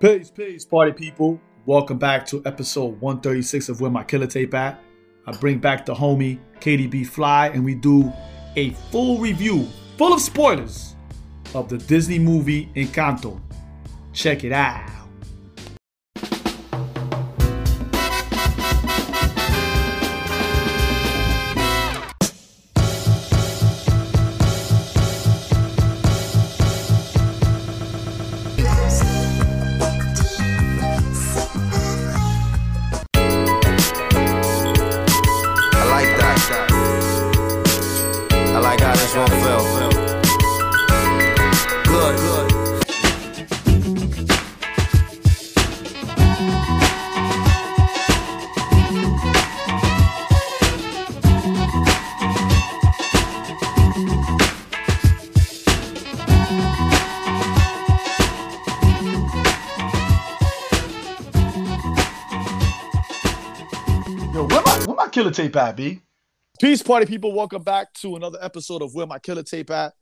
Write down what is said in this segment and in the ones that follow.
Peace, peace, party people. Welcome back to episode 136 of Where My Killer Tape At. I bring back the homie Katy B Flyy and we do a full review, full of spoilers, of the Disney movie Encanto. Check it out. My killer tape at, B? Peace, party people. Welcome back to another episode of Where My Killer Tape At.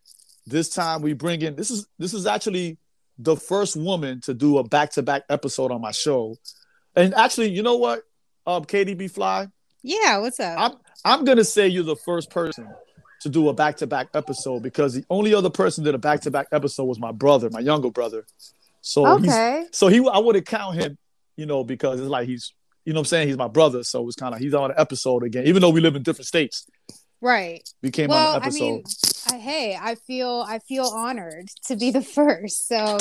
This time we bring in this is this is actually the first woman to do a back-to-back episode on my show. And actually, you know what? Um, Katy B Flyy, Yeah, what's up? I'm I'm gonna say you're the first person to do a back-to-back episode because the only other person that did a back-to-back episode was my brother, my younger brother. So he's- okay. so he I wouldn't count him, you know, because it's like he's you know what I'm saying, he's my brother. So it's kind of he's on an episode again, even though we live in different states. Right. We came well, on an I episode. mean, I, hey, I feel I feel honored to be the first. So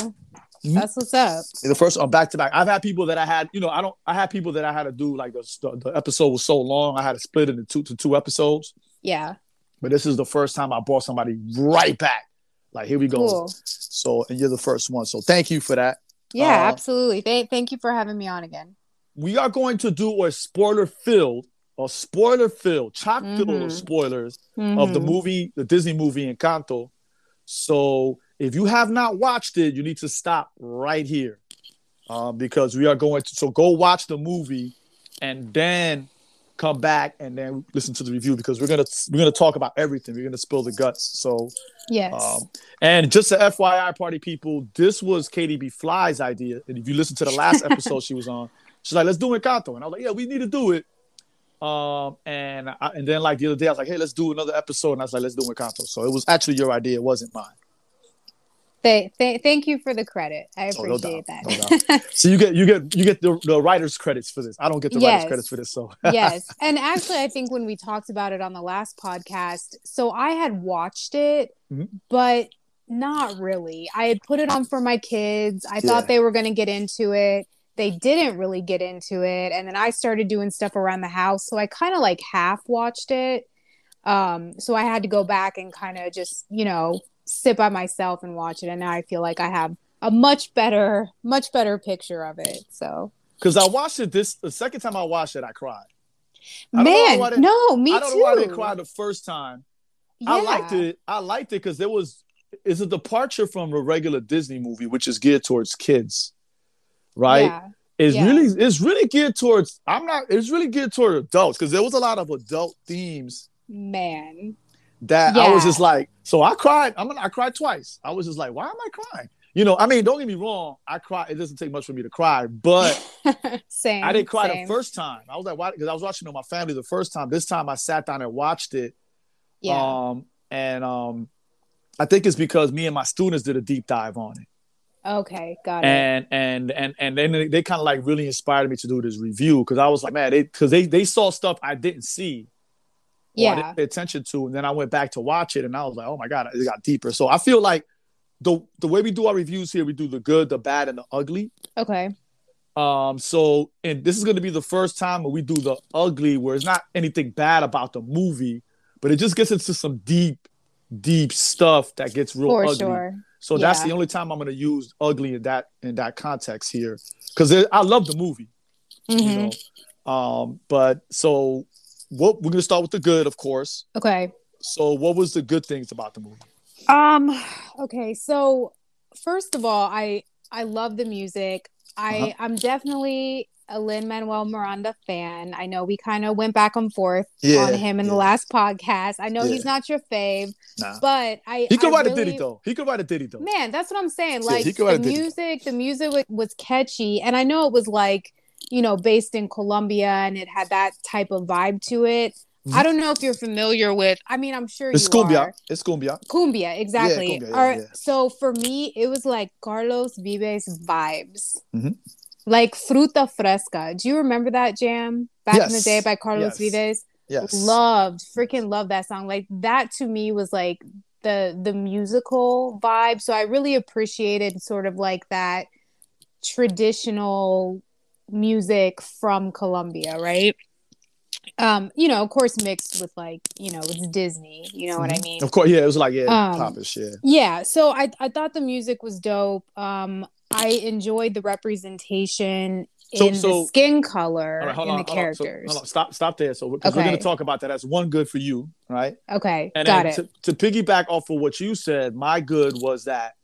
Mhm. that's what's up. the first on back to back. I've had people that I had, you know, I don't I had people that I had to do like the, the episode was so long, I had to split it into two to two episodes. Yeah. But this is the first time I brought somebody right back. Like here we go. Cool. So and you're the first one. So thank you for that. Yeah, Uh, absolutely. Thank thank you for having me on again. We are going to do a spoiler filled, a spoiler filled, chock filled Mhm. of spoilers of the Mhm. movie, the Disney movie Encanto. So if you have not watched it, you need to stop right here. Um, because we are going to so go watch the movie and then come back and then listen to the review because we're gonna we're gonna talk about everything. We're gonna spill the guts. So Yes. um, and just a FYI, party people, this was Katy B Flyy's idea. And if you listen to the last episode she was on, she's like, "Let's do Encanto," and I was like, "Yeah, we need to do it." Um, and I, and then like the other day, I was like, "Hey, let's do another episode," and I was like, "Let's do Encanto." So it was actually your idea, it wasn't mine. Th- th- thank you for the credit. I Oh, no appreciate doubt, that. no So you get you get you get the, the writers credits for this. I don't get the Yes. writers credits for this. So yes. And actually, I think when we talked about it on the last podcast, so I had watched it, Mhm. but not really. I had put it on for my kids. I Yeah. thought they were going to get into it. They didn't really get into it. And then I started doing stuff around the house. So I kind of like half watched it. Um, so I had to go back and kind of just, you know, sit by myself and watch it. And now I feel like I have a much better, much better picture of it. So, because I watched it this the second time I watched it, I cried. I man, they- no, me too I don't too. know why they cried the first time. I liked it. I liked it because there was it's a departure from a regular Disney movie, which is geared towards kids, right? Yeah. It's yeah. really it's really geared towards. I'm not. It's really geared toward adults because there was a lot of adult themes Man. that I was just like. So I cried. I'm I cried twice. I was just like, why am I crying? You know, I mean, don't get me wrong. I cry. It doesn't take much for me to cry, but same. I didn't cry same. the first time. I was like, why? Because I was watching it with my family the first time. This time I sat down and watched it. Yeah. Um, and um, I think it's because me and my students did a deep dive on it, okay. Got it. and and and and then they, they kind of like really inspired me to do this review because I was like, man, they because they they saw stuff I didn't see. Yeah. didn't pay attention to, and then I went back to watch it, and I was like, oh my god, it got deeper. So I feel like the the way we do our reviews here, we do the good, the bad, and the ugly. Okay. Um, so and this is gonna be the first time when we do the ugly, where it's not anything bad about the movie, but it just gets into some deep, deep stuff that gets real For ugly. sure. So that's the only time I'm gonna use ugly in that in that context here, because I love the movie, Mhm. you know. Um, but so what we're gonna start with the good, of course. Okay. So what was the good things about the movie? Um okay, so first of all, I I love the music. I Uh-huh. I'm definitely a Lin Manuel Miranda fan. I know we kind of went back and forth Yeah, on him in the last podcast. I know Yeah. he's not your fave, Nah. but I He could I write really, a ditty though. He could write a ditty though. Man, that's what I'm saying. Like the music, the music was catchy, and I know it was like you know based in Colombia, and it had that type of vibe to it. I don't know if you're familiar with. I mean, I'm sure It's you cumbia. are. It's cumbia. Cumbia, exactly. cumbia, yeah, yeah. So for me, it was like Carlos Vives vibes. Mhm. Like Fruta Fresca. Do you remember that jam back in the day by Carlos Yes. Vives? Yes. Loved, freaking loved that song. Like that to me was like the the musical vibe. So I really appreciated sort of like that traditional music from Colombia, right? Um, you know, of course mixed with like, you know, it's Disney, you know what I mean? Of course, yeah. It was like yeah, Um, popish, yeah. Yeah, so I I thought the music was dope. Um, I enjoyed the representation So- in so- the skin color right, in on, the. So- characters. hold on, stop, stop there. So, because we're going to talk about that. That's one good for you, right? Okay, And got it. To, to piggyback off of what you said, my good was that,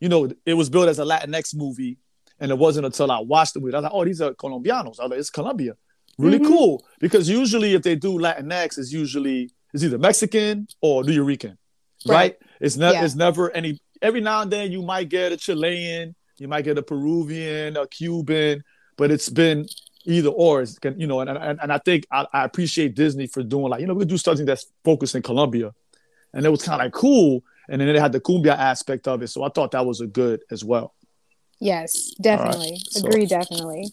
you know, it was built as a Latinx movie, and it wasn't until I watched the movie I was like, oh, these are Colombianos. I was like, it's Colombia. Really Mhm. cool because usually if they do Latinx, it's usually it's either Mexican or New Rican, right? Right. It's never Yeah. it's never any. Every now and then you might get a Chilean, you might get a Peruvian, a Cuban, but it's been either or. It's, you know, and and, and I think I, I appreciate Disney for doing like you know we do something that's focused in Colombia, and it was kind of like cool. And then it had the cumbia aspect of it, so I thought that was a good as well. Yes, definitely. so- Agree, definitely.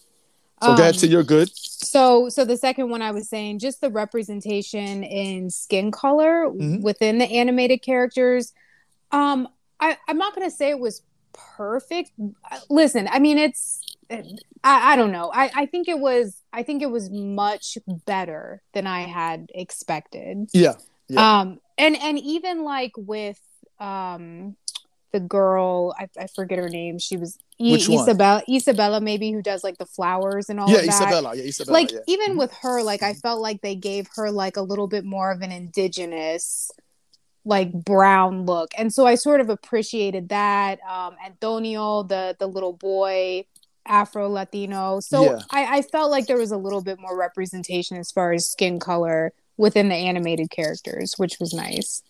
So go ahead Um, to your good. So, so the second one I was saying, just the representation in skin color Mhm. within the animated characters. Um, I, I'm not gonna say it was perfect. Listen, I mean, it's, I, I don't know. I, I think it was, I think it was much better than I had expected. Yeah, Yeah. Um, and and even like with um the girl, I, I forget her name. She was Which? Isabella, Isabella, maybe who does like the flowers and all yeah, of that Isabella. Yeah, Isabella. like yeah. even with her like i felt like they gave her like a little bit more of an indigenous like brown look and so i sort of appreciated that um antonio the the little boy afro latino so Yeah. I, I felt like there was a little bit more representation as far as skin color within the animated characters which was nice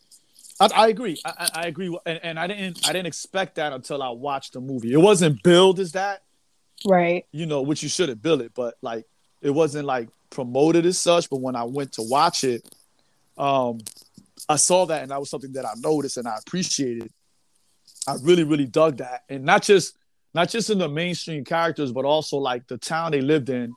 I, I agree. I, I I agree, and, and I didn't. I didn't expect that until I watched the movie. It wasn't billed as that, right you know, which you should have bill it, but like it wasn't like promoted as such. But when I went to watch it, um, I saw that, and that was something that I noticed and I appreciated. I really, really dug that, and not just not just in the mainstream characters, but also like the town they lived in.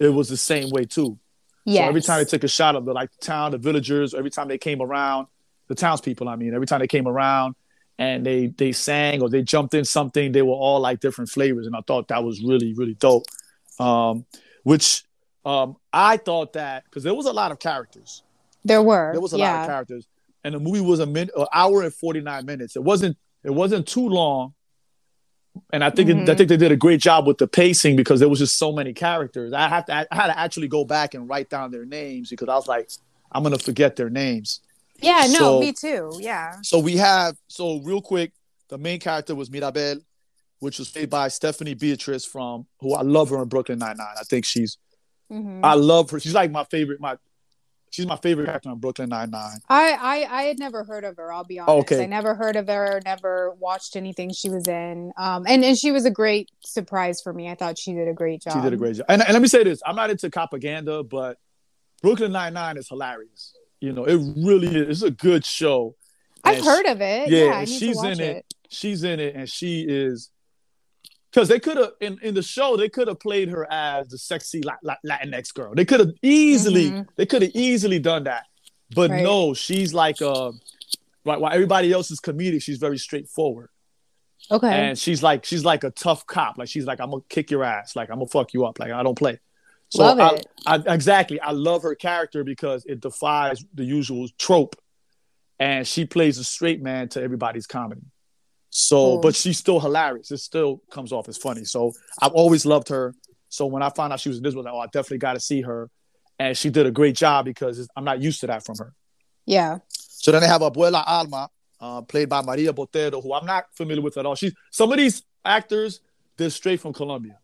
It was the same way too. yeah So every time they took a shot of the like the town, the villagers, every time they came around, the townspeople, I mean, every time they came around and they they sang or they jumped in something, they were all like different flavors. And I thought that was really, really dope. Um, which um I thought that because there was a lot of characters. There were There was a yeah lot of characters. And the movie was a minute an hour and 49 minutes. It wasn't it wasn't too long. And I think it, I Mhm. think they did a great job with the pacing because there was just so many characters. I have to I had to actually go back and write down their names because I was like, I'm gonna forget their names. yeah no So- me too yeah So we have so real quick, the main character was Mirabel, which was played by Stephanie Beatrice from who I love her in Brooklyn Nine Nine. I think she's Mhm. I love her. She's like my favorite. My she's my favorite character on Brooklyn Nine Nine. I, I I had never heard of her. I'll be honest. Okay. I never heard of her. Never watched anything she was in. Um, and and she was a great surprise for me. I thought she did a great job. She did a great job. And, and let me say this: I'm not into propaganda, but Brooklyn Nine Nine is hilarious. You know, it really is. It's a good show. I've And heard of it. yeah, Yeah, she's in it. it. She's in it, and she is. Because they could have in, in the show, they could have played her as the sexy La- La- Latinx girl. They could have easily, Mhm. they could have easily done that. But Right. no, she's like uh, right. While everybody else is comedic, she's very straightforward. Okay. and she's like she's like a tough cop. Like she's like I'm gonna kick your ass. Like I'm gonna fuck you up. Like I don't play. So Love I, it. I, exactly. I love her character because it defies the usual trope, and she plays a straight man to everybody's comedy. So, Cool. but she's still hilarious. It still comes off as funny. So I've always loved her. So when I found out she was in this, I was like, oh, I definitely got to see her, and she did a great job because I'm not used to that from her. yeah. So then they have Abuela Alma, uh, played by Maria Botero, who I'm not familiar with at all. She's some of these actors, they're straight from Colombia.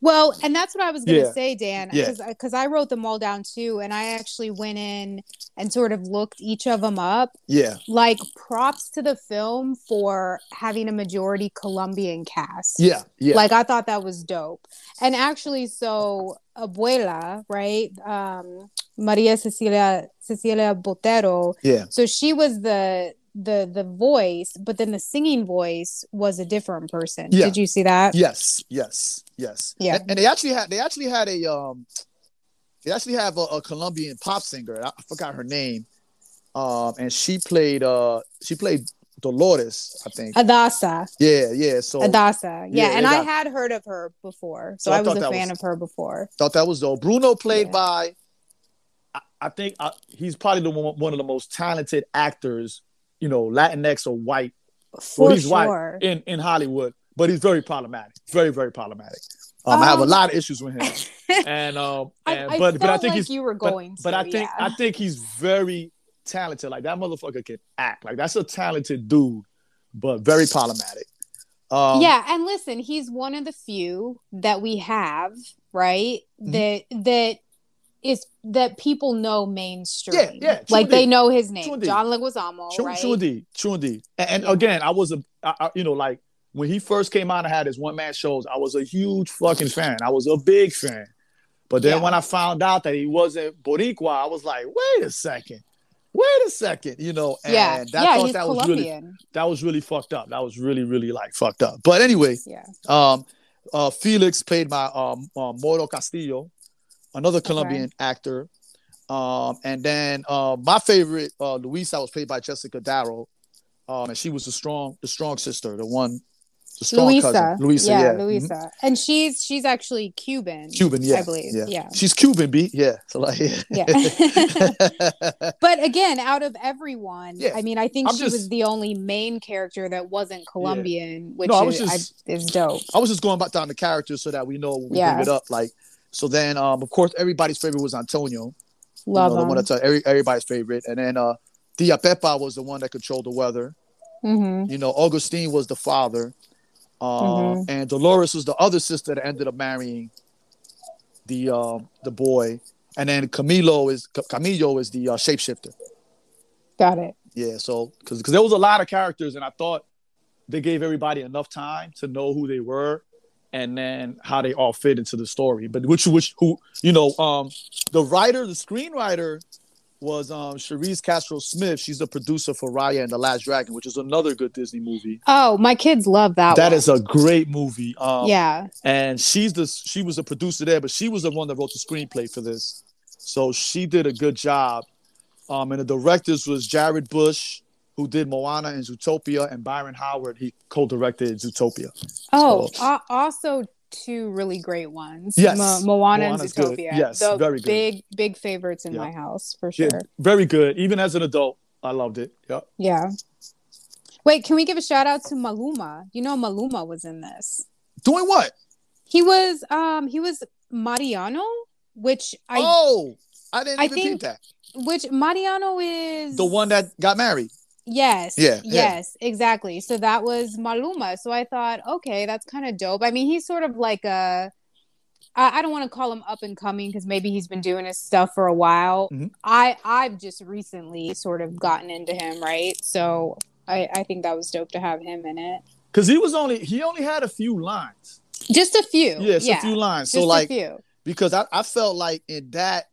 Well, and that's what I was going to Yeah. say, Dan, Yeah. because I wrote them all down too, and I actually went in and sort of looked each of them up. Yeah, Like props to the film for having a majority Colombian cast. yeah, yeah. Like I thought that was dope. And actually, so Abuela, right? Um, Maria Cecilia Cecilia Botero. yeah. So she was the the the voice, but then the singing voice was a different person. Yeah. Did you see that? Yes, yes, yes. Yeah. And, and they actually had they actually had a um they actually have a, a Colombian pop singer. I, forgot her name. Um and she played uh she played Dolores, I think. Adassa. Yeah, yeah. So Adassa. Yeah, Yeah, and I had heard of her before. So, So I I was a fan was- of her before. thought that was dope. Bruno played Yeah. by I, I think uh, he's probably the one, one of the most talented actors, you know, Latinx or white For well, he's sure. white in, in Hollywood, but he's very problematic. Very, very problematic. Um, I have a Um, lot of issues with him. And um and I but but I think like he's you were but, going but to, I think yeah. I think he's very talented. Like that motherfucker can act. Like that's a talented dude, but very problematic. Um, yeah, and listen, he's one of the few that we have, right? That that is that people know mainstream. Yeah, yeah, like they know his name, True. John Leguizamo, True, right? true indeed, true indeed. And, and Yeah. again, I was a, I, I- you know, like when he first came out and had his one man shows, I was a huge fucking fan. I was a big fan. But then Yeah. when I found out that he wasn't Boricua, I was like, wait a second, wait a second, you know. And yeah, that, yeah, thought that was really, Colombian. that was really fucked up. That was really, really like fucked up. But anyway, Yeah, um, uh, Felix played my um, uh, Mauro Castillo, another Colombian actor. Um, and then uh, my favorite, uh, Luisa, was played by Jessica Darrow, um, and she was the strong, the strong sister, the one, the strong Luisa, cousin, Luisa, yeah, yeah. Luisa, and she's she's actually Cuban, Cuban, yeah, I believe, yeah. yeah, she's Cuban, B, yeah, so like, yeah. but again, out of everyone, Yeah. I mean, I think I'm she just- was the only main character that wasn't Colombian, which No, I was is, just- I, is dope. I was just going back down the characters so that we know when we Yeah. bring it up, like. So then, um, of course, everybody's favorite was Antonio. you Love know, the one that's uh, every, everybody's favorite. And then uh Tia Pepa was the one that controlled the weather. hmm You know, Augustine was the father. Uh, Mhm. and Dolores was the other sister that ended up marrying the um the boy. And then Camilo is Camilo is the uh, shapeshifter. Got it. Yeah, so because there was a lot of characters, and I thought they gave everybody enough time to know who they were, and then how they all fit into the story. But which which who you know, um, the writer, the screenwriter was um Charise Castro Smith. She's the producer for Raya and the Last Dragon, which is another good Disney movie. Oh, my kids love that. That one. is a great movie. Um, yeah. and she's the she was a producer there, but she was the one that wrote the screenplay for this. So she did a good job. Um, and the directors was Jared Bush, who did Moana and Zootopia, and Byron Howard. He co-directed Zootopia. Oh, So- a- also two really great ones. Yes. Mo- Moana and Moana's good. Zootopia. Yes, the very good. Big, big favorites in Yeah. my house for sure. Yeah, very good. Even as an adult, I loved it. Yep. Yeah. Wait, can we give a shout out to Maluma? You know Maluma was in this. Doing what? He was um he was Mariano, which I oh, I didn't I even think that. which Mariano is The one that got married. Yes. Yeah, yeah. Yes, exactly. So that was Maluma. So I thought, okay, that's kind of dope. I mean, he's sort of like a I, don't want to call him up and coming because maybe he's been doing his stuff for a while. Mhm. I I've just recently sort of gotten into him, right? So I, I think that was dope to have him in it. Because he was only he only had a few lines. Just a few. Yes, yeah. a few lines. Just So like a few. because I, I felt like in that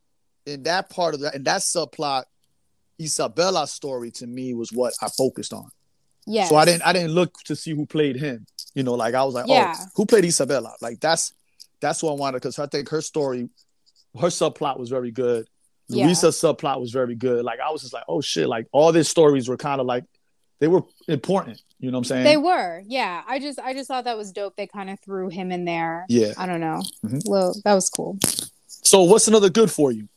in that part of that in that subplot, Isabella's story to me was what I focused on. Yeah. So I didn't I didn't look to see who played him. You know, like I was like, Yeah. oh, who played Isabella? Like that's that's what I wanted because I think her story, her subplot was very good. Yeah. Luisa's subplot was very good. Like I was just like, oh shit, like all these stories were kind of like they were important. You know what I'm saying? They were, yeah. I just I just thought that was dope. They kind of threw him in there. yeah. I don't know. Mhm. Well, that was cool. So what's another good for you?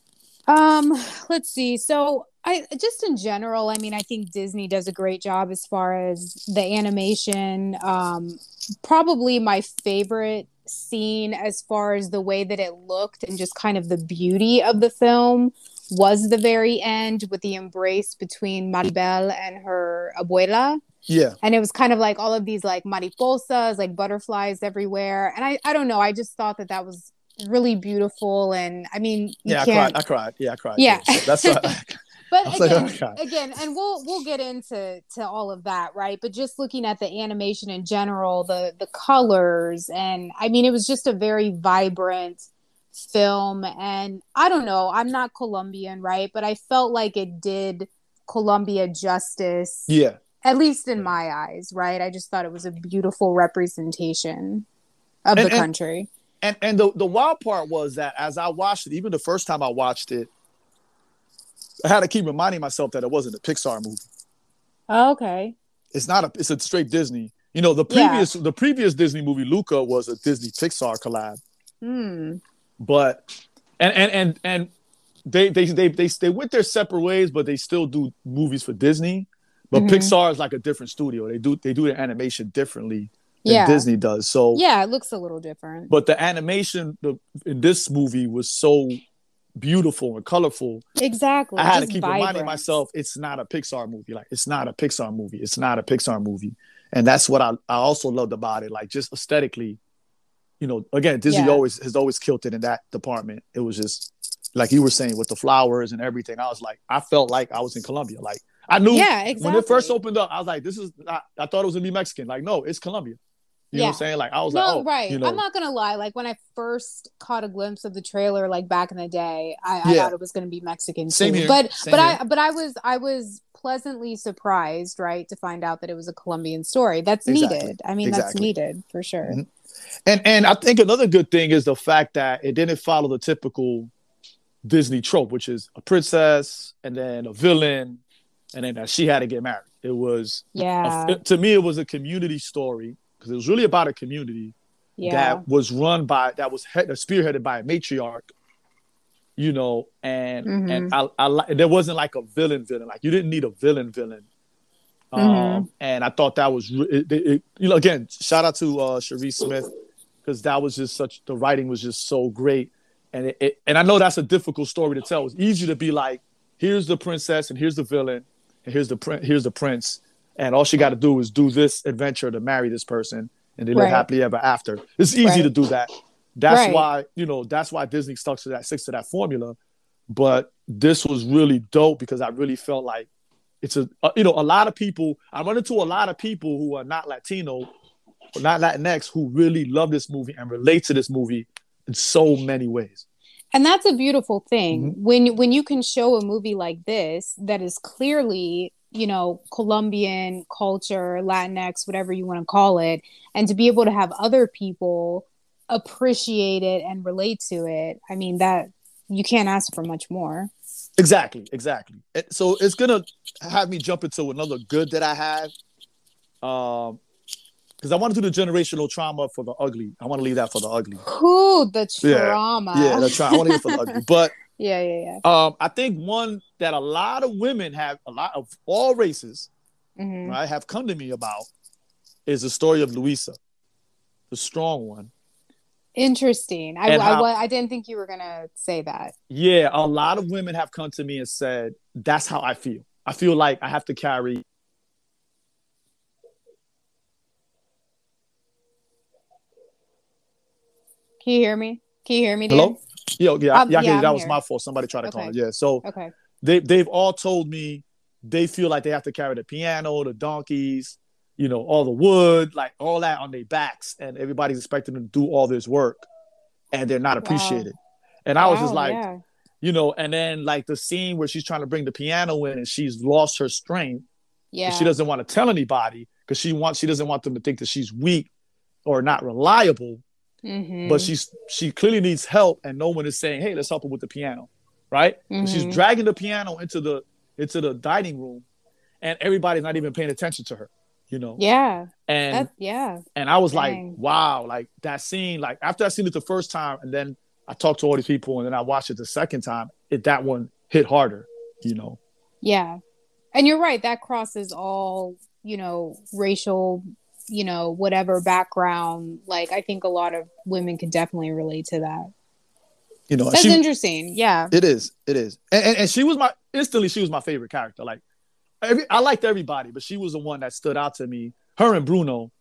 Um, let's see. So I just in general, I mean, I think Disney does a great job as far as the animation. Um, probably my favorite scene as far as the way that it looked and just kind of the beauty of the film was the very end with the embrace between Maribel and her abuela. Yeah. And it was kind of like all of these like mariposas, like butterflies everywhere. And I, I don't know. I just thought that that was really beautiful. And I mean, you Yeah, I can't. cried. I cried. Yeah, I cried. Yeah. So that's what but was like, again, oh, okay. again, and we'll we'll get into to all of that, right? But just looking at the animation in general, the the colors, and I mean, it was just a very vibrant film. And I don't know, I'm not Colombian, right? But I felt like it did Colombia justice, yeah. at least in my eyes, right? I just thought it was a beautiful representation of And- the country. And and the, the wild part was that as I watched it, even the first time I watched it, I had to keep reminding myself that it wasn't a Pixar movie. Oh, okay. It's not a it's a straight Disney. You know, the Yeah. previous the previous Disney movie, Luca, was a Disney Pixar collab. Hmm. But and and and and they they they they they went their separate ways, but they still do movies for Disney. But Mhm. Pixar is like a different studio. They do they do their animation differently Yeah. Disney does. So Yeah, it looks a little different. but the animation the, in this movie was so beautiful and colorful. exactly. I had to just keep reminding myself it's not a Pixar movie. Like it's not a Pixar movie. It's not a Pixar movie. And that's what I, I also loved about it. Like just aesthetically, you know, again, Disney Yeah. always has always killed it in that department. It was just like you were saying with the flowers and everything. I was like, I felt like I was in Colombia. Like I knew Yeah, exactly. when it first opened up, I was like, this is not, I thought it was gonna be Mexican. Like, no, it's Colombia. You know what I'm Yeah. saying? Like I was no, like, oh, right. you know, I'm not gonna lie. Like when I first caught a glimpse of the trailer, like back in the day, I, I thought it was gonna be Mexican Same too. here. But Same but here. I but I was I was pleasantly surprised, right, to find out that it was a Colombian story. That's Exactly. needed. I mean, that's needed for sure. Mhm. And and I think another good thing is the fact that it didn't follow the typical Disney trope, which is a princess and then a villain, and then that she had to get married. It was a- Yeah, to me, it was a community story because it was really about a community yeah, that was run by that was head, spearheaded by a matriarch. You know, and Mhm. and I, I there wasn't like a villain villain. Like you didn't need a villain villain. Um, Mhm. and I thought that was it, it- you know again shout out to uh Cherie Smith because that was just such the writing was just so great and it, it and I know that's a difficult story to tell. It's easy to be like here's the princess and here's the villain and here's the prin- here's the prince and all she got to do is do this adventure to marry this person and they live Right. happily ever after. It's easy Right. to do that. That's Right. why you know that's why Disney stuck to that six to that formula. But this was really dope because I really felt like it's a uh, you know a lot of people. I run into a lot of people who are not Latino, not Latinx, who really love this movie and relate to this movie in so many ways. and that's a beautiful thing Mm-hmm. when when you can show a movie like this that is clearly you know colombian culture latinx whatever you want to call it and to be able to have other people appreciate it and relate to it i mean that you can't ask for much more Exactly, exactly. So it's gonna have me jump into another good that I have, Um, because I want to do the generational trauma for the ugly. I want to leave that for the ugly. Ooh, the trauma Yeah, the tra- I want to leave it for the ugly. But yeah yeah yeah um, I think one that a lot of women have, a lot of all races, Mhm. right, have come to me about is the story of Luisa, the strong one. interesting I, And I, how- I didn't think you were gonna say that Yeah, a lot of women have come to me and said, "That's how I feel. I feel like I have to carry." can you hear me can you hear me Dan? Hello. Yo, yeah, Um, yeah, yeah, I'm that was here. my fault. Somebody tried to call Okay. it. Yeah, so okay they they've all told me they feel like they have to carry the piano, the donkeys, you know, all the wood, like all that on their backs, and everybody's expecting them to do all this work, and they're not Wow. appreciated. And I was just like, yeah. you know, and then like the scene where she's trying to bring the piano in and she's lost her strength, yeah and she doesn't want to tell anybody because she wants she doesn't want them to think that she's weak or not reliable, Mhm. but she's she clearly needs help, and no one is saying, hey, let's help her with the piano, right? Mhm. She's dragging the piano into the into the dining room, and everybody's not even paying attention to her, you know. yeah And that yeah and I was like, wow, like that scene. Like after I seen it the first time, and then I talked to all these people, and then I watched it the second time. It that one hit harder, you know. Yeah. And you're right, that crosses all, you know, racial, you know, whatever background. Like I think a lot of women can definitely relate to that. You know, That's she, interesting. Yeah. it is, it is, and, and and she was my instantly she was my favorite character. Like, every I liked everybody, but she was the one that stood out to me. Her and Bruno,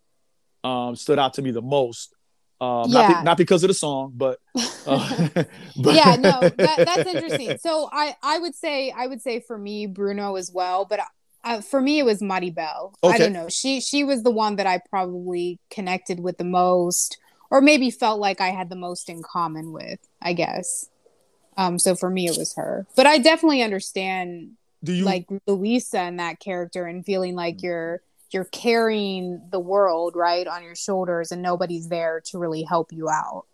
um, stood out to me the most. Um, not, be- Yeah. not because of the song, but, uh, but yeah no that, that's interesting so i i would say i would say for me bruno as well but uh, for me it was maribel. I Okay. don't know. She she was the one that i probably connected with the most or maybe felt like i had the most in common with i guess. Um so for me it was her. But i definitely understand do you like Luisa and that character and feeling like you're you're carrying the world right on your shoulders and nobody's there to really help you out.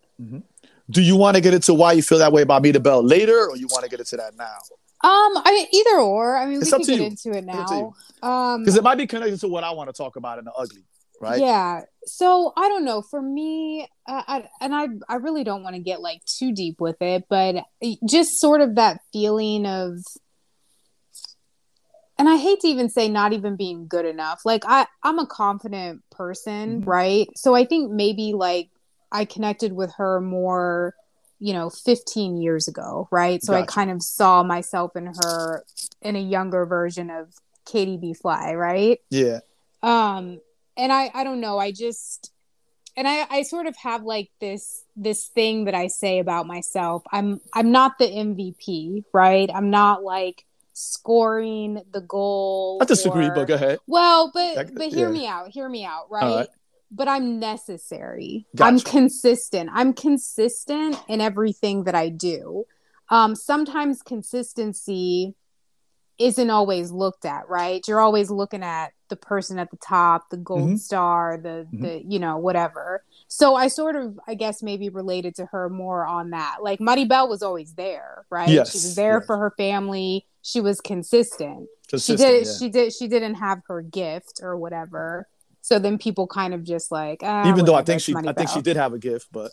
Do you want to get into why you feel that way about the Bell later, or you want to get into that now? Um, I mean, either or. I mean, It's we to get you. into it It's up to now. Um, Because it might be connected to what I want to talk about in the ugly, right? yeah. So I don't know. For me, uh, I, and I, I really don't want to get like too deep with it, but just sort of that feeling of, and I hate to even say not even being good enough. Like I, I'm a confident person, Mhm. right? So I think maybe like I connected with her more, you know, 15 years ago, right? So I kind of saw myself in her in a younger version of Katy B. Flyy, right? Yeah. um and i i don't know i just and i i sort of have like this this thing that i say about myself i'm i'm not the mvp right i'm not like scoring the goal I disagree, or- but go ahead. well but but hear yeah. me out hear me out right, right. But i'm necessary Gotcha. i'm consistent i'm consistent in everything that i do um sometimes consistency isn't always looked at right you're always looking at the person at the top the gold Mhm. star the Mhm. the you know whatever so i sort of i guess maybe related to her more on that like maribel was always there right Yes, she was there yes. for her family she was consistent she did yeah. she did she didn't have her gift or whatever so then people kind of just like ah, Even though I think she, I think she did have a gift, but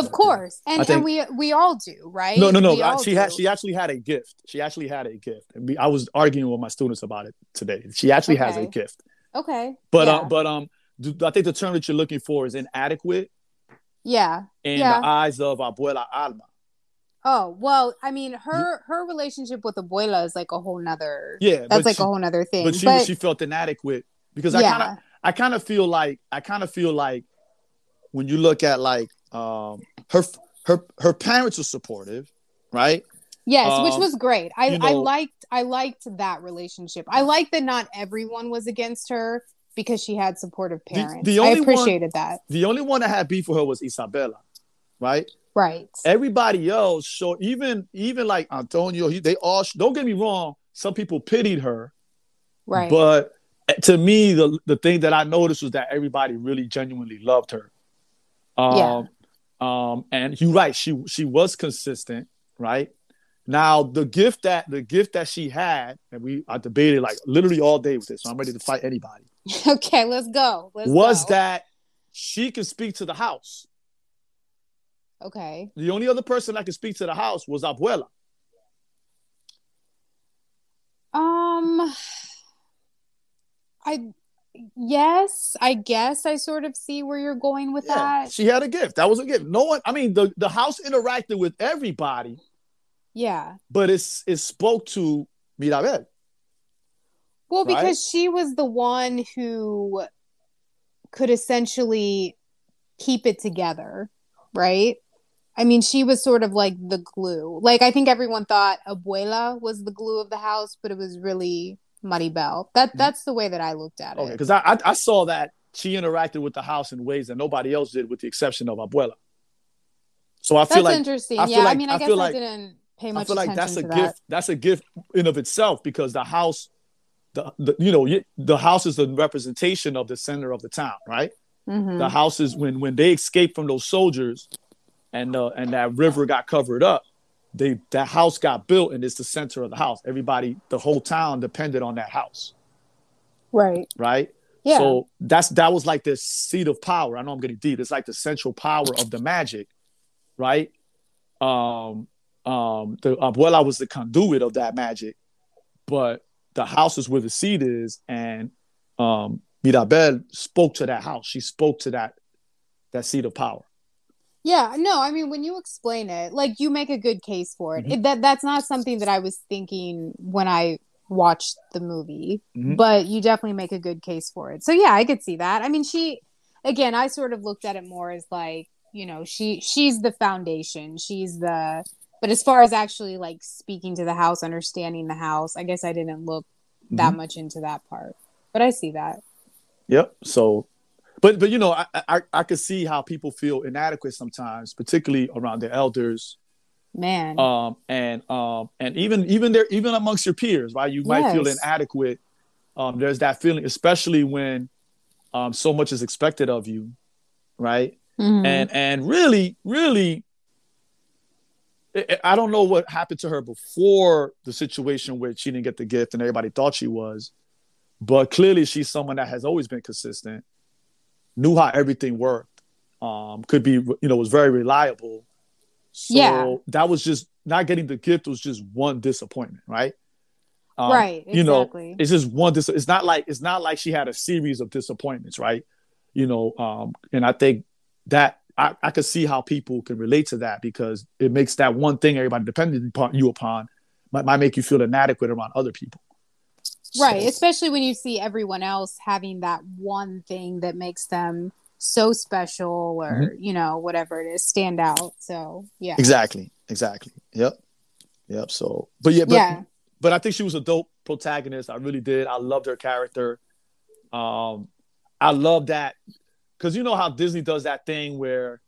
of course and think- and we we all do right no, no, no. I- She had, she actually had a gift. She actually had a gift. We- I was arguing with my students about it today. She actually has a gift, okay but yeah. uh, but um, I think the term that you're looking for is inadequate yeah in Yeah. the eyes of Abuela Alma. oh well i mean her her relationship with abuela is like a whole nother Yeah, that's like she, a whole nother thing but she but she felt inadequate because I kind of I kind of feel like I kind of feel like when you look at like um her her her parents are supportive, right? yes which um, was great i you i liked i liked that relationship i liked that not everyone was against her because she had supportive parents the i only one- appreciated that The only one that had beef with her was Isabella, right? right Everybody else so even even like Antonio. He, they all don't get me wrong. Some people pitied her, right but to me, the the thing that I noticed was that everybody really genuinely loved her. Um, um, and you're right. She she was consistent, right? Now the gift that the gift that she had, and we I debated like literally all day with this, so I'm ready to fight anybody. okay let's go let's was go. that she could speak to the house. okay The only other person that could speak to the house was Abuela. Um, I yes, I guess I sort of see where you're going with Yeah, that. she had a gift. That was a gift. No one. I mean, the the house interacted with everybody, Yeah. but it's it spoke to Mirabel. Well, Right? because she was the one who could essentially keep it together, right? I mean, she was sort of like the glue. Like I think everyone thought Abuela was the glue of the house, but it was really Maribel. That that's the way that I looked at Mm-hmm. Okay, it. because I, I I saw that she interacted with the house in ways that nobody else did, with the exception of Abuela. So I That's feel like interesting. I feel yeah, I mean, I I, guess I like- didn't pay much. I feel like that's a to gift. that. That's a gift in of itself because the house, the, the you know the house is the representation of the center of the town, right? Mhm. The house is when when they escaped from those soldiers, and uh, and that river got covered up. They that house got built and it's the center of the house. Everybody, the whole town depended on that house, Right. right? Yeah. So that's that was like the seat of power. I know I'm getting deep. It's like the central power of the magic, right? Um, um, the abuela was the conduit of that magic, but the house is where the seat is, and um, Mirabel spoke to that house. She spoke to that that seat of power. Yeah, no, I mean when you explain it, like you make a good case for it. Mhm. it that that's not something that I was thinking when I watched the movie, Mhm. but you definitely make a good case for it. So yeah, I could see that. I mean, she again, I sort of looked at it more as like, you know, she she's the foundation. She's the but as far as actually like speaking to the house, understanding the house, I guess I didn't look that Mhm. much into that part. But I see that. Yep. So, but but you know, I I I could see how people feel inadequate sometimes, particularly around their elders, Man. um, and um, and even even there even amongst your peers, right? You might feel inadequate. Um, there's that feeling, especially when um, so much is expected of you, right? Mhm. And and really, really, I don't know what happened to her before the situation where she didn't get the gift and everybody thought she was, but clearly she's someone that has always been consistent, knew how everything worked, um, could be you know was very reliable. So Yeah. that was just not getting the gift was just one disappointment, right? Um, right, exactly. you know, it's just one dis- it's not like it's not like she had a series of disappointments right you know um and i think that i, I could see how people can relate to that because it makes that one thing everybody depended upon you upon might, might make you feel inadequate around other people right So- especially when you see everyone else having that one thing that makes them so special or Mm-hmm. you know whatever it is stand out so yeah exactly exactly yep yep so but yeah but yeah but I think she was a dope protagonist. I really did. I loved her character. Um, I love that because you know how Disney does that thing where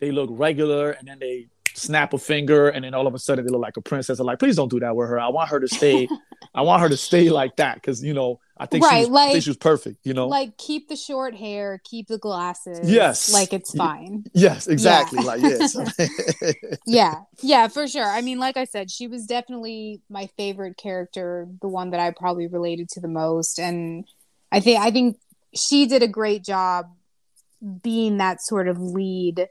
they look regular and then they snap a finger and then all of a sudden they look like a princess. I'm like, please don't do that with her. I want her to stay. I want her to stay like that because you know I think she Right, was, I think she was perfect. You know. like keep the short hair keep the glasses Yes. like it's fine yes, exactly. Like yes. yeah yeah for sure i mean like i said she was definitely my favorite character the one that i probably related to the most and i think i think she did a great job being that sort of lead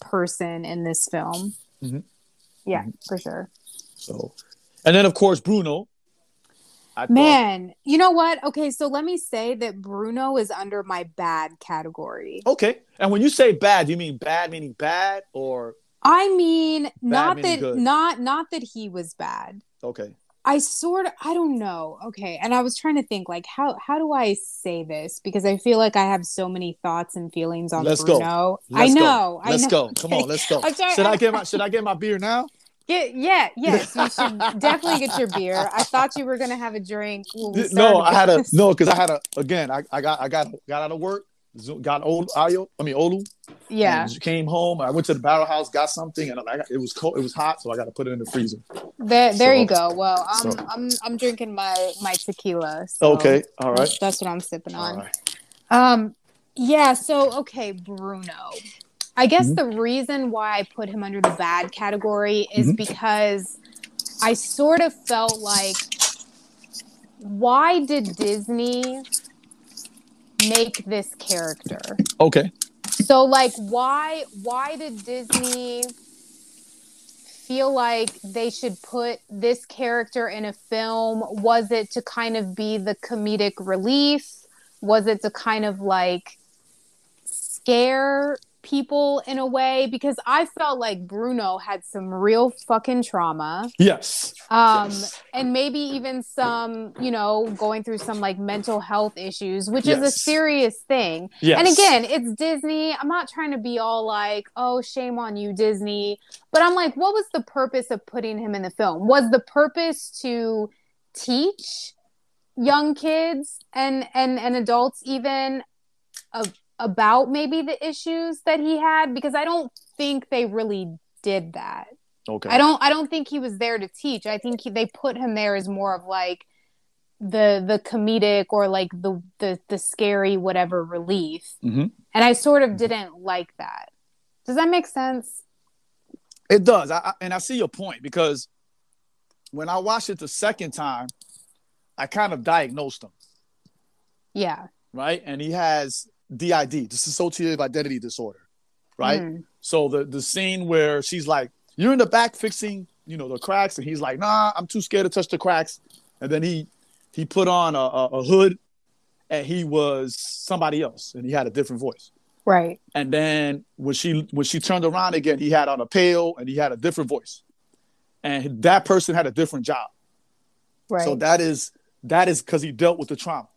person in this film Mhm. yeah for sure so, and then of course Bruno. I thought- man you know what okay so let me say that bruno is under my bad category Okay. And when you say bad, do you mean bad meaning bad or i mean not meaning that good. not not that he was bad okay? I sort of I don't know. Okay. And I was trying to think like how how do I say this because I feel like I have so many thoughts and feelings on Let's go. Let's I know. I Let's know. go. Come on, let's go. I'm sorry, Should I I'm- get my Should I get my beer now? Get, yeah, yes, you should definitely get your beer. I thought you were gonna have a drink. we No, I had a no because I had a again. I, I got I got got out of work. Got old Ayo. I mean Olu. Yeah, Came home. I went to the barrel house. Got something, and I got, it was cold. It was hot, so I got to put it in the freezer. there, there So- you go. Well, I'm so- I'm I'm drinking my my tequila. So Okay. All right. that's what I'm sipping on. All right. Um, yeah. So okay, Bruno. I guess Mhm. the reason why I put him under the bad category is Mhm. because I sort of felt like, why did Disney make this character? Okay. So like, why why did Disney feel like they should put this character in a film? Was it to kind of be the comedic relief? Was it to kind of like scare people in a way? Because I felt like Bruno had some real fucking trauma. Yes. Um, Yes. and maybe even some, you know, going through some like mental health issues, which is a serious thing. Yes. And again, it's Disney. I'm not trying to be all like, oh, shame on you, Disney. But I'm like, what was the purpose of putting him in the film? Was the purpose to teach young kids and and and adults even of, about maybe the issues that he had? Because I don't think they really did that. Okay. I don't I don't think he was there to teach. I think he, they put him there as more of like the the comedic or like the the the scary whatever relief. Mhm. And I sort of didn't like that. Does that make sense? It does. I, I, and I see your point because when I watched it the second time, I kind of diagnosed him, Yeah. right? And he has DID, dissociative identity disorder, right? Mm. So the the scene where she's like, "You're in the back fixing, you know, the cracks," and he's like, "Nah, I'm too scared to touch the cracks." And then he he put on a, a, a hood, and he was somebody else, and he had a different voice. Right. And then when she when she turned around again, he had on a pail and he had a different voice, and that person had a different job. Right. So that is that is because he dealt with the trauma,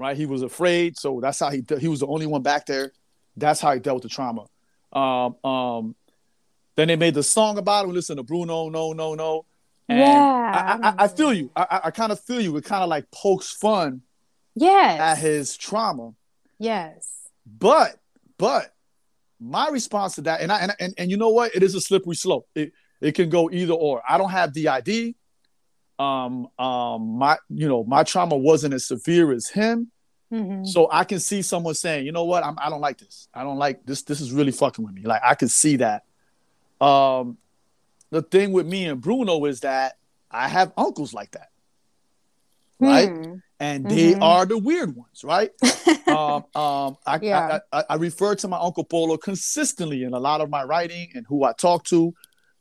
right? He was afraid, so that's how he de- he was the only one back there. That's how he dealt with the trauma. Um, um, then they made the song about him. Listen to Bruno, no, no, no. And Yeah, I, I, I, feel you. I, I, I kind of feel you. It kind of like pokes fun yes. at his trauma. yes. But but my response to that, and I and, and and you know what? It is a slippery slope. It it can go either or. I don't have DID. Um um my you know my trauma wasn't as severe as him, Mhm. so I can see someone saying, you know what? I'm I don't like this. I don't like this. This is really fucking with me. Like I can see that. Um, the thing with me and Bruno is that I have uncles like that, right? Hmm. and they Mhm. are the weird ones, right? um, um, I, Yeah. I, I, I refer to my uncle Polo consistently in a lot of my writing and who I talk to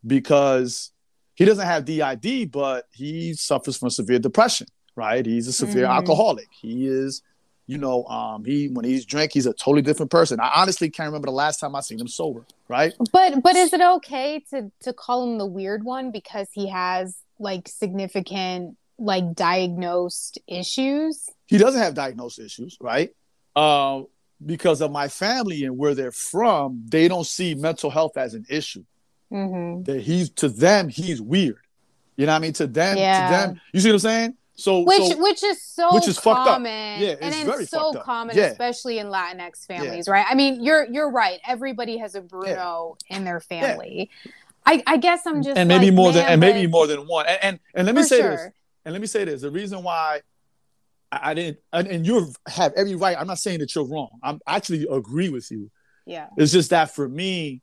because he doesn't have DID, but he suffers from severe depression, right? He's a severe Mhm. alcoholic. He is, you know, um, he when he's drunk, he's a totally different person. I honestly can't remember the last time I seen him sober, right? But but is it okay to to call him the weird one because he has like significant like diagnosed issues? he doesn't have diagnosed issues, right? Uh, because of my family and where they're from, they don't see mental health as an issue. Mm-hmm. That he's to them, he's weird. You know what I mean? To them, Yeah. to them, you see what I'm saying? So, Which so which is so which is fucked up. common. Yeah, and it's it's very so common, Yeah. especially in Latinx families, right? I mean, you're you're right. Everybody has a Bruno in their Yeah. family. I, I guess I'm just and maybe like, more than and maybe more than one. And and, and let me say sure. this. And let me say this: the reason why I, I didn't, and, and you have every right. I'm not saying that you're wrong. I'm I actually agree with you. Yeah. It's just that for me,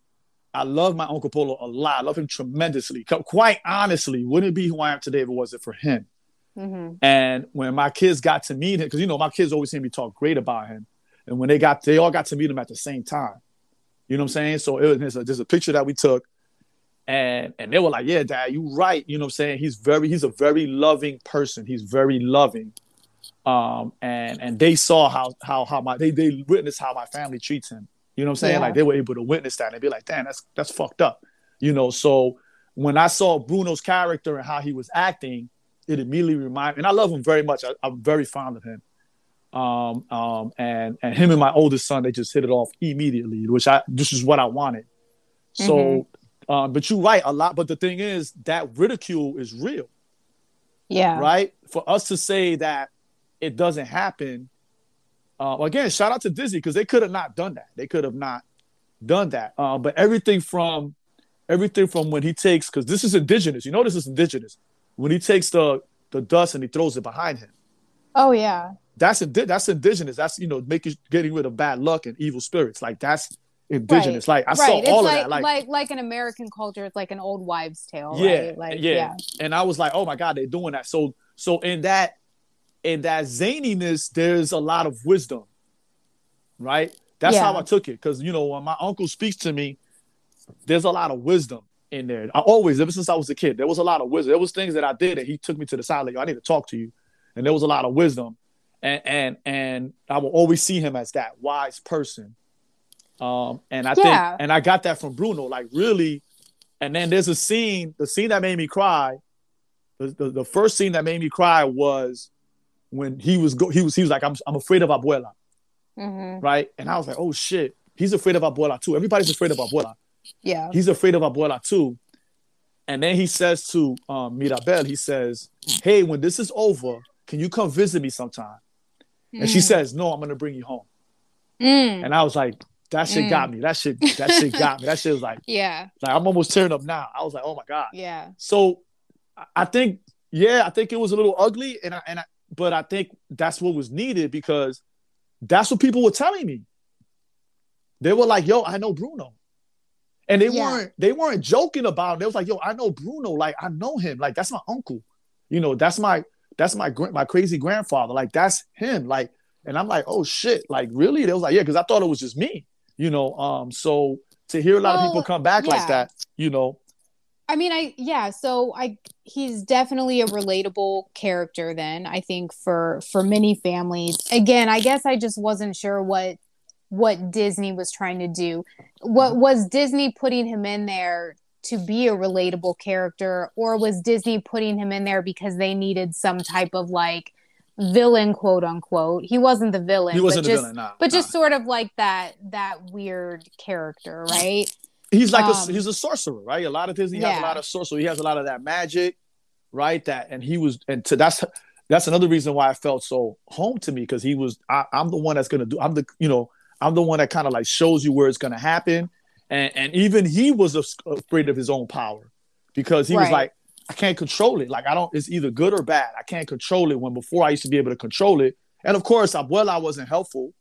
I love my Uncle Polo a lot. I love him tremendously. Quite honestly, wouldn't be who I am today if it wasn't for him. hmm And when my kids got to meet him, because you know my kids always hear me talk great about him, and when they got, they all got to meet him at the same time. You know what I'm saying? So it was there's a, a picture that we took, and and they were like, "Yeah, Dad, you right." You know what I'm saying? He's very, he's a very loving person. He's very loving. Um, and and they saw how how how my they they witnessed how my family treats him. You know what I'm saying? Yeah. Like they were able to witness that and be like, "Damn, that's that's fucked up." You know, so when I saw Bruno's character and how he was acting, it immediately reminded and I love him very much. I, I'm very fond of him. Um, um, and and him and my oldest son, they just hit it off immediately, which I this is what I wanted. So, um, but you're right, a lot. But the thing is, that ridicule is real, Yeah. right? For us to say that it doesn't happen, uh, again, shout out to Disney because they could have not done that. They could have not done that. Uh, but everything from everything from when he takes because this is indigenous. You know, this is indigenous. When he takes the the dust and he throws it behind him. Oh yeah. that's indi- that's indigenous. That's you know making getting rid of bad luck and evil spirits. Like that's indigenous. Like I saw right. all it's of that. Like, like like an American culture. It's like an old wives' tale. yeah, Right? Like yeah, yeah. And I was like, oh my god, they're doing that. So so in that in that zaniness, there's a lot of wisdom, right? That's Yeah. how I took it. Because you know when my uncle speaks to me, there's a lot of wisdom in there. I always, ever since I was a kid, there was a lot of wisdom. There was things that I did that he took me to the side like, "Yo, I need to talk to you, and there was a lot of wisdom, and and and I will always see him as that wise person. Um, and I Yeah. think, and I got that from Bruno, like really. And then there's a scene, the scene that made me cry. The, the, the first scene that made me cry was when he was go, he was he was like, I'm I'm afraid of Abuela, Mhm. right? And I was like, oh shit, he's afraid of Abuela too. Everybody's afraid of Abuela Yeah. he's afraid of Abuela too. And then he says to um, Mirabel, he says, Hey, when this is over, can you come visit me sometime? And she Mm. says, No, I'm gonna bring you home. Mm. And I was like, That shit Mm. got me. That shit, that shit got me. That shit was like, Yeah. like I'm almost tearing up now. I was like, Oh my God. Yeah. So I- I think, yeah, I think it was a little ugly, and I and I, but I think that's what was needed because that's what people were telling me. They were like, "Yo, I know Bruno," and they Yeah. weren't they weren't joking about. It. They was like, "Yo, I know Bruno. Like, I know him. Like, that's my uncle. You know, that's my that's my my crazy grandfather. Like, that's him. Like." And I'm like, "Oh shit! Like, really?" They was like, "Yeah," because I thought it was just me. You know, um. So to hear a lot of people come back yeah. like that, you know, I mean, I yeah. So I he's definitely a relatable character. Then I think for for many families. Again, I guess I just wasn't sure what what Disney was trying to do. What mm-hmm. was Disney putting him in there to be a relatable character, or was Disney putting him in there because they needed some type of like villain, quote unquote? He wasn't the villain. He wasn't but the just, villain, nah, but just sort of like that that weird character, right? He's like Um, a he's a sorcerer, right? A lot of Disney has a lot of sorcery. He has a lot of that magic, right? That and he was and to that's that's another reason why I felt so home to me because he was I, I'm the one that's gonna do I'm the you know I'm the one that kind of like shows you where it's gonna happen, and and even he was af- afraid of his own power because he was like I can't control it. Like I don't. It's either good or bad. I can't control it. When before I used to be able to control it, and of course, Abuela wasn't helpful,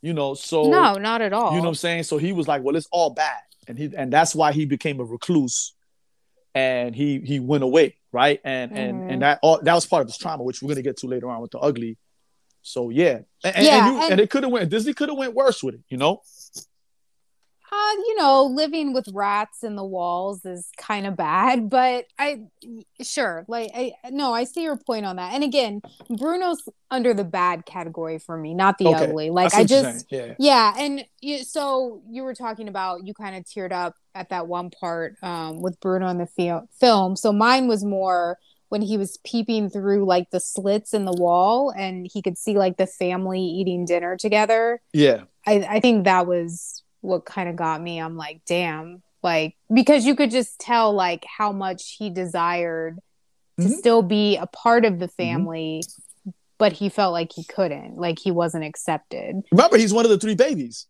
you know. So no, not at all. you know what I'm saying? So he was like, well, it's all bad. And he and that's why he became a recluse and he he went away, right? And and Mhm. and that all that was part of his trauma, which we're gonna get to later on with the ugly. So yeah. And, and, Yeah, and, you, and- and it could have went Disney could have went worse with it, you know? Uh, you know, living with rats in the walls is kind of bad, but I sure, like I no, I see your point on that. And again, Bruno's under the bad category for me, not the Okay. ugly. Like see I just yeah. yeah, and you, so you were talking about you kind of teared up at that one part um, with Bruno in the fi- film. So mine was more when he was peeping through like the slits in the wall and he could see like the family eating dinner together. Yeah. I, I think that was what kind of got me. I'm like, damn, like because you could just tell like how much he desired to Mhm. still be a part of the family, but he felt like he couldn't, like he wasn't accepted. Remember, he's one of the three babies.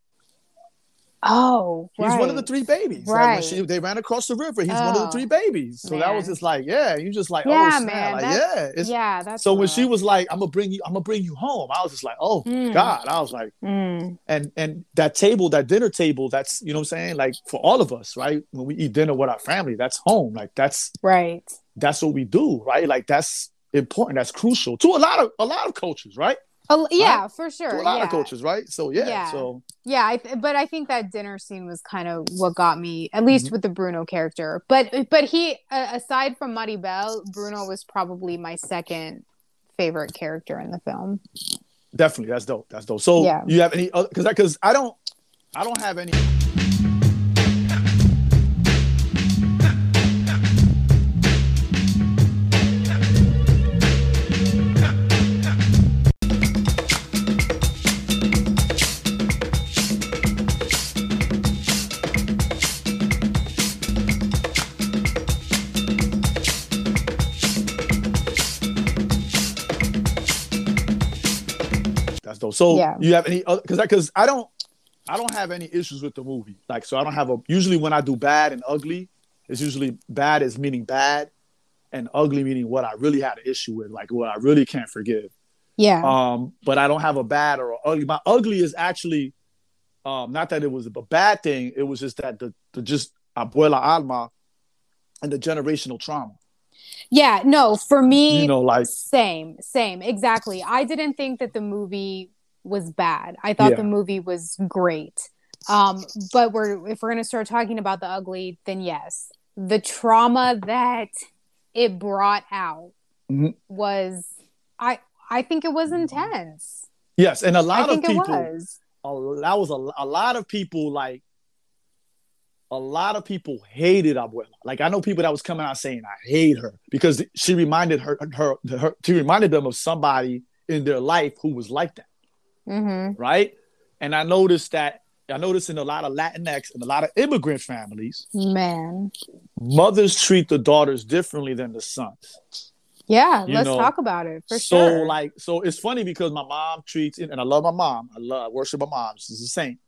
Oh, He's one of the three babies. Like, Right. she- they ran across the river. He's one of the three babies. So that was just like, yeah, you just like, Yeah, oh man, Like, yeah. It's, yeah, that's so when she was like, I'm gonna bring you, I'm gonna bring you home, I was just like, oh Mm. God. I was like, Mm, and and that table that dinner table that's you know what i'm saying like for all of us right when we eat dinner with our family that's home like that's right. that's what we do right like that's important that's crucial to a lot of a lot of cultures right Oh, yeah, for sure. to a lot yeah. of cultures right so yeah, Yeah. so Yeah, I th- but I think that dinner scene was kind of what got me, at least Mhm. with the Bruno character. But but he, uh, aside from Maribel, Bruno was probably my second favorite character in the film. definitely that's dope that's dope so Yeah. you have any other because because i don't i don't have any Dope. So Yeah. you have any other because because I don't I don't have any issues with the movie. Like so I don't have a usually when I do bad and ugly, it's usually bad is meaning bad and ugly meaning what I really had an issue with, like what I really can't forgive. Yeah, Um, but I don't have a bad or a ugly. My ugly is actually um not that it was a bad thing, it was just that the the just abuela alma and the generational trauma. Yeah. No, for me, You know, like same, same, exactly. I didn't think that the movie was bad. I thought Yeah. the movie was great. Um, but we're if we're gonna start talking about the ugly, then yes, the trauma that it brought out Mhm. was I I think it was intense. yes, and a lot of think it people was. a, that was a, a lot of people like a lot of people hated Abuela. Like I know people that was coming out saying I hate her because she reminded her her, her she reminded them of somebody in their life who was like that, Mm-hmm. right? And I noticed that I noticed in a lot of Latinx and a lot of immigrant families, Man. mothers treat the daughters differently than the sons. Yeah, You let's know, talk about it for so sure. So like so it's funny because my mom treats and I love my mom. I love worship my mom. She's a saint.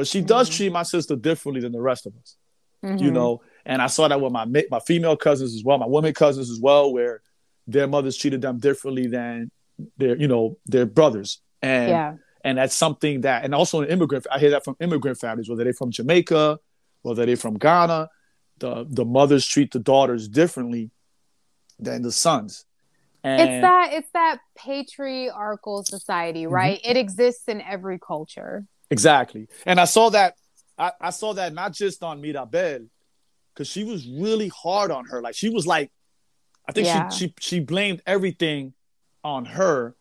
But she does Mhm. treat my sister differently than the rest of us. You Mhm. know, and I saw that with my my female cousins as well, my women cousins as well, where their mothers treated them differently than their, you know, their brothers. And yeah. and that's something that and also an immigrant I hear that from immigrant families, whether they're from Jamaica, whether they're from Ghana, the the mothers treat the daughters differently than the sons. And it's that it's that patriarchal society, Mm-hmm. right? It exists in every culture. Exactly. And I saw that I, I saw that not just on Mirabel, because she was really hard on her. Like she was like, I think Yeah. she she she blamed everything on her.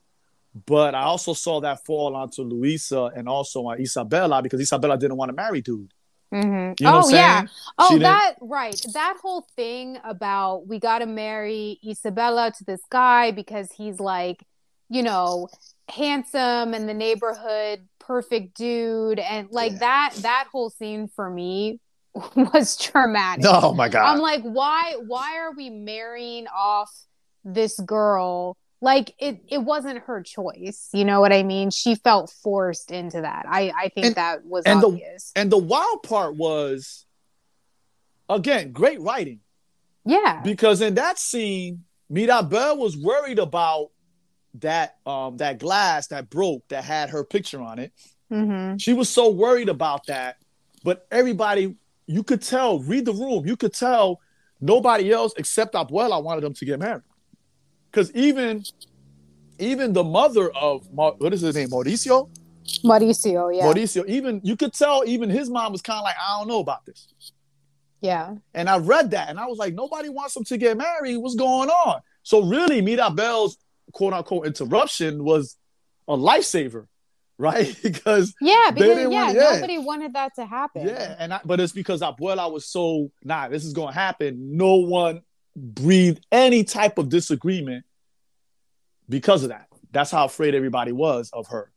But I also saw that fall onto Luisa and also on Isabela because Isabela didn't want to marry dude. Mm-hmm. You know oh yeah. saying? She Oh, didn't- that right. That whole thing about we got to marry Isabela to this guy because he's like, you know, handsome and the neighborhood perfect dude and like Yeah. that that whole scene for me was traumatic. Oh my god. I'm like, why why are we marrying off this girl? Like it it wasn't her choice. You know what I mean? She felt forced into that. I I think And- that was and the- obvious. and the wild part was again, great writing. yeah. Because in that scene, Mirabel was worried about that um that glass that broke that had her picture on it. hmm She was so worried about that, but everybody, you could tell, read the room, you could tell nobody else except Abuela wanted them to get married. Because even even the mother of what is his name, Mauricio? Mauricio, yeah. Mauricio, even you could tell even his mom was kind of like, I don't know about this. yeah. And I read that and I was like, nobody wants them to get married. What's going on? So really, Mirabel's quote unquote interruption was a lifesaver, right? because Yeah, because yeah, want- yeah. nobody wanted that to happen. Yeah, and I, but it's because Abuela was so nah, this is gonna happen. No one breathed any type of disagreement because of that. That's how afraid everybody was of her.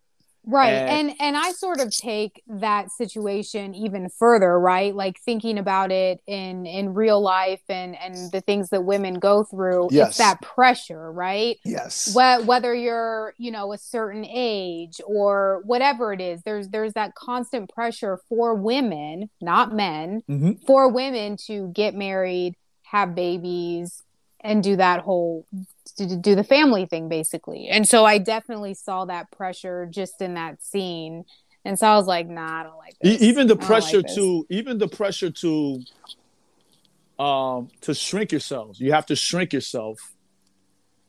Right. And- And and I sort of take that situation even further, right? Like thinking about it in in real life and and the things that women go through. Yes. It's that pressure, right? Yes. Wh- whether you're, you know, a certain age or whatever it is, there's there's that constant pressure for women, not men, Mhm. for women to get married, have babies, and do that whole to do the family thing basically. And so I definitely saw that pressure just in that scene. And so I was like, nah, I don't like this. even the pressure like to even the pressure to um to shrink yourselves. You have to shrink yourself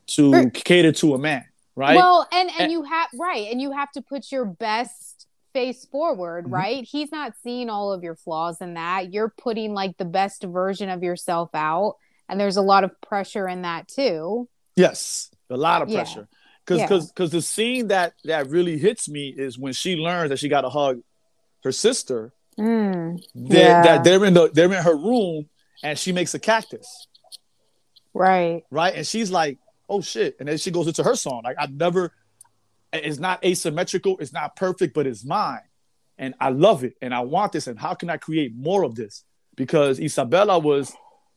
to Sure. cater to a man, right? Well, and and And- you have right, and you have to put your best face forward, Mhm. right? He's not seeing all of your flaws in that. You're putting like the best version of yourself out, and there's a lot of pressure in that too. Yes, a lot of pressure. Because Yeah. because because the scene that that really hits me is when she learns that she got to hug her sister. Mm, They're, Yeah. That they're in the they're in her room and she makes a cactus, right. right? And she's like, "Oh shit!" And then she goes into her song. Like I've never. It's not asymmetrical. It's not perfect, but it's mine, and I love it, and I want this. And how can I create more of this? Because Isabela was,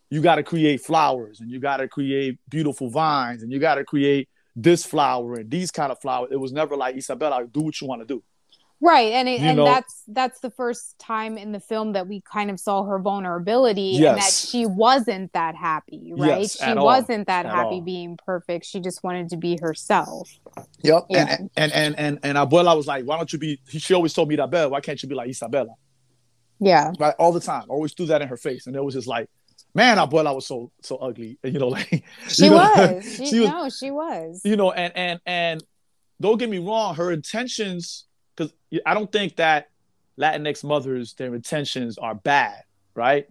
you got to create flowers, and you got to create beautiful vines, and you got to create this flower and these kind of flowers. It was never like Isabela, do what you want to do. Right, and it, and know- that's that's the first time in the film that we kind of saw her vulnerability and that she wasn't that happy, right? Yes, she at wasn't that At happy all. being perfect. She just wanted to be herself. Yep. Yeah. And, and and and and Abuela was like, why don't you be? She always told me Isabela, why can't you be like Isabela? Yeah. Right, all the time. Always threw that in her face, and it was just like, man, I boy, I was so so ugly. You know, like She you know, was. She, she was- no, she was. you know, and and and don't get me wrong, her intentions, because I don't think that Latinx mothers, their intentions are bad, right?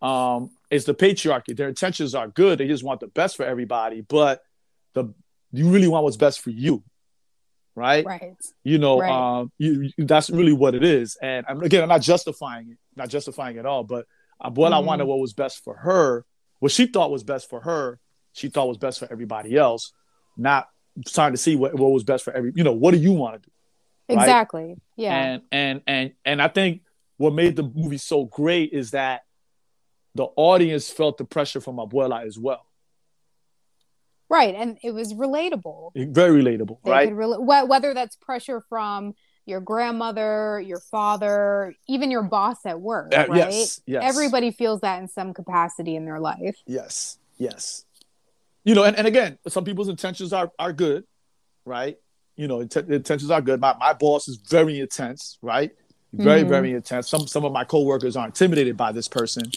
Um, it's the patriarchy. Their intentions are good. They just want the best for everybody, but the you really want what's best for you, right? Right. You know, Right. um, you, you- that's really what it is. And I'm, again, I'm not justifying it, not justifying it at all, but Abuela Mhm. wanted what was best for her, what she thought was best for her, she thought was best for everybody else, not trying to see what, what was best for every, you know, what do you want to do? Right. Exactly. Yeah. And and and and I think what made the movie so great is that the audience felt the pressure from Abuela as well. right. And it was relatable. Very relatable, They right? rela- whether that's pressure from your grandmother, your father, even your boss at work, Uh, right? Yes, yes. Everybody feels that in some capacity in their life. Yes, yes. You know, and, and again, some people's intentions are are good, right? You know, int- intentions are good. My my boss is very intense, right? Very Mhm. very intense. Some some of my coworkers are intimidated by this person.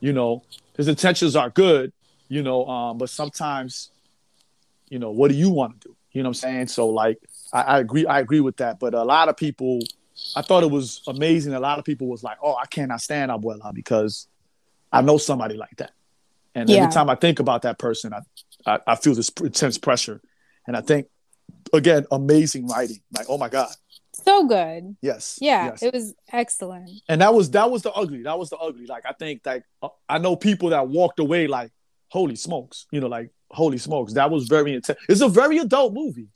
You know, his intentions are good. You know, um, but sometimes, you know, what do you want to do? You know what I'm saying? So like, I, I agree. I agree with that. But a lot of people, I thought it was amazing. A lot of people was like, "Oh, I cannot stand Abuela because I know somebody like that." And Yeah. every time I think about that person, I, I, I feel this intense pressure. And I think again, amazing writing. Like, oh my god, So good. yes, Yeah, yes. it was excellent. and that was that was the ugly. That was the ugly. Like, I think like uh, I know people that walked away like, holy smokes, you know, like holy smokes. That was very intense. It's a very adult movie.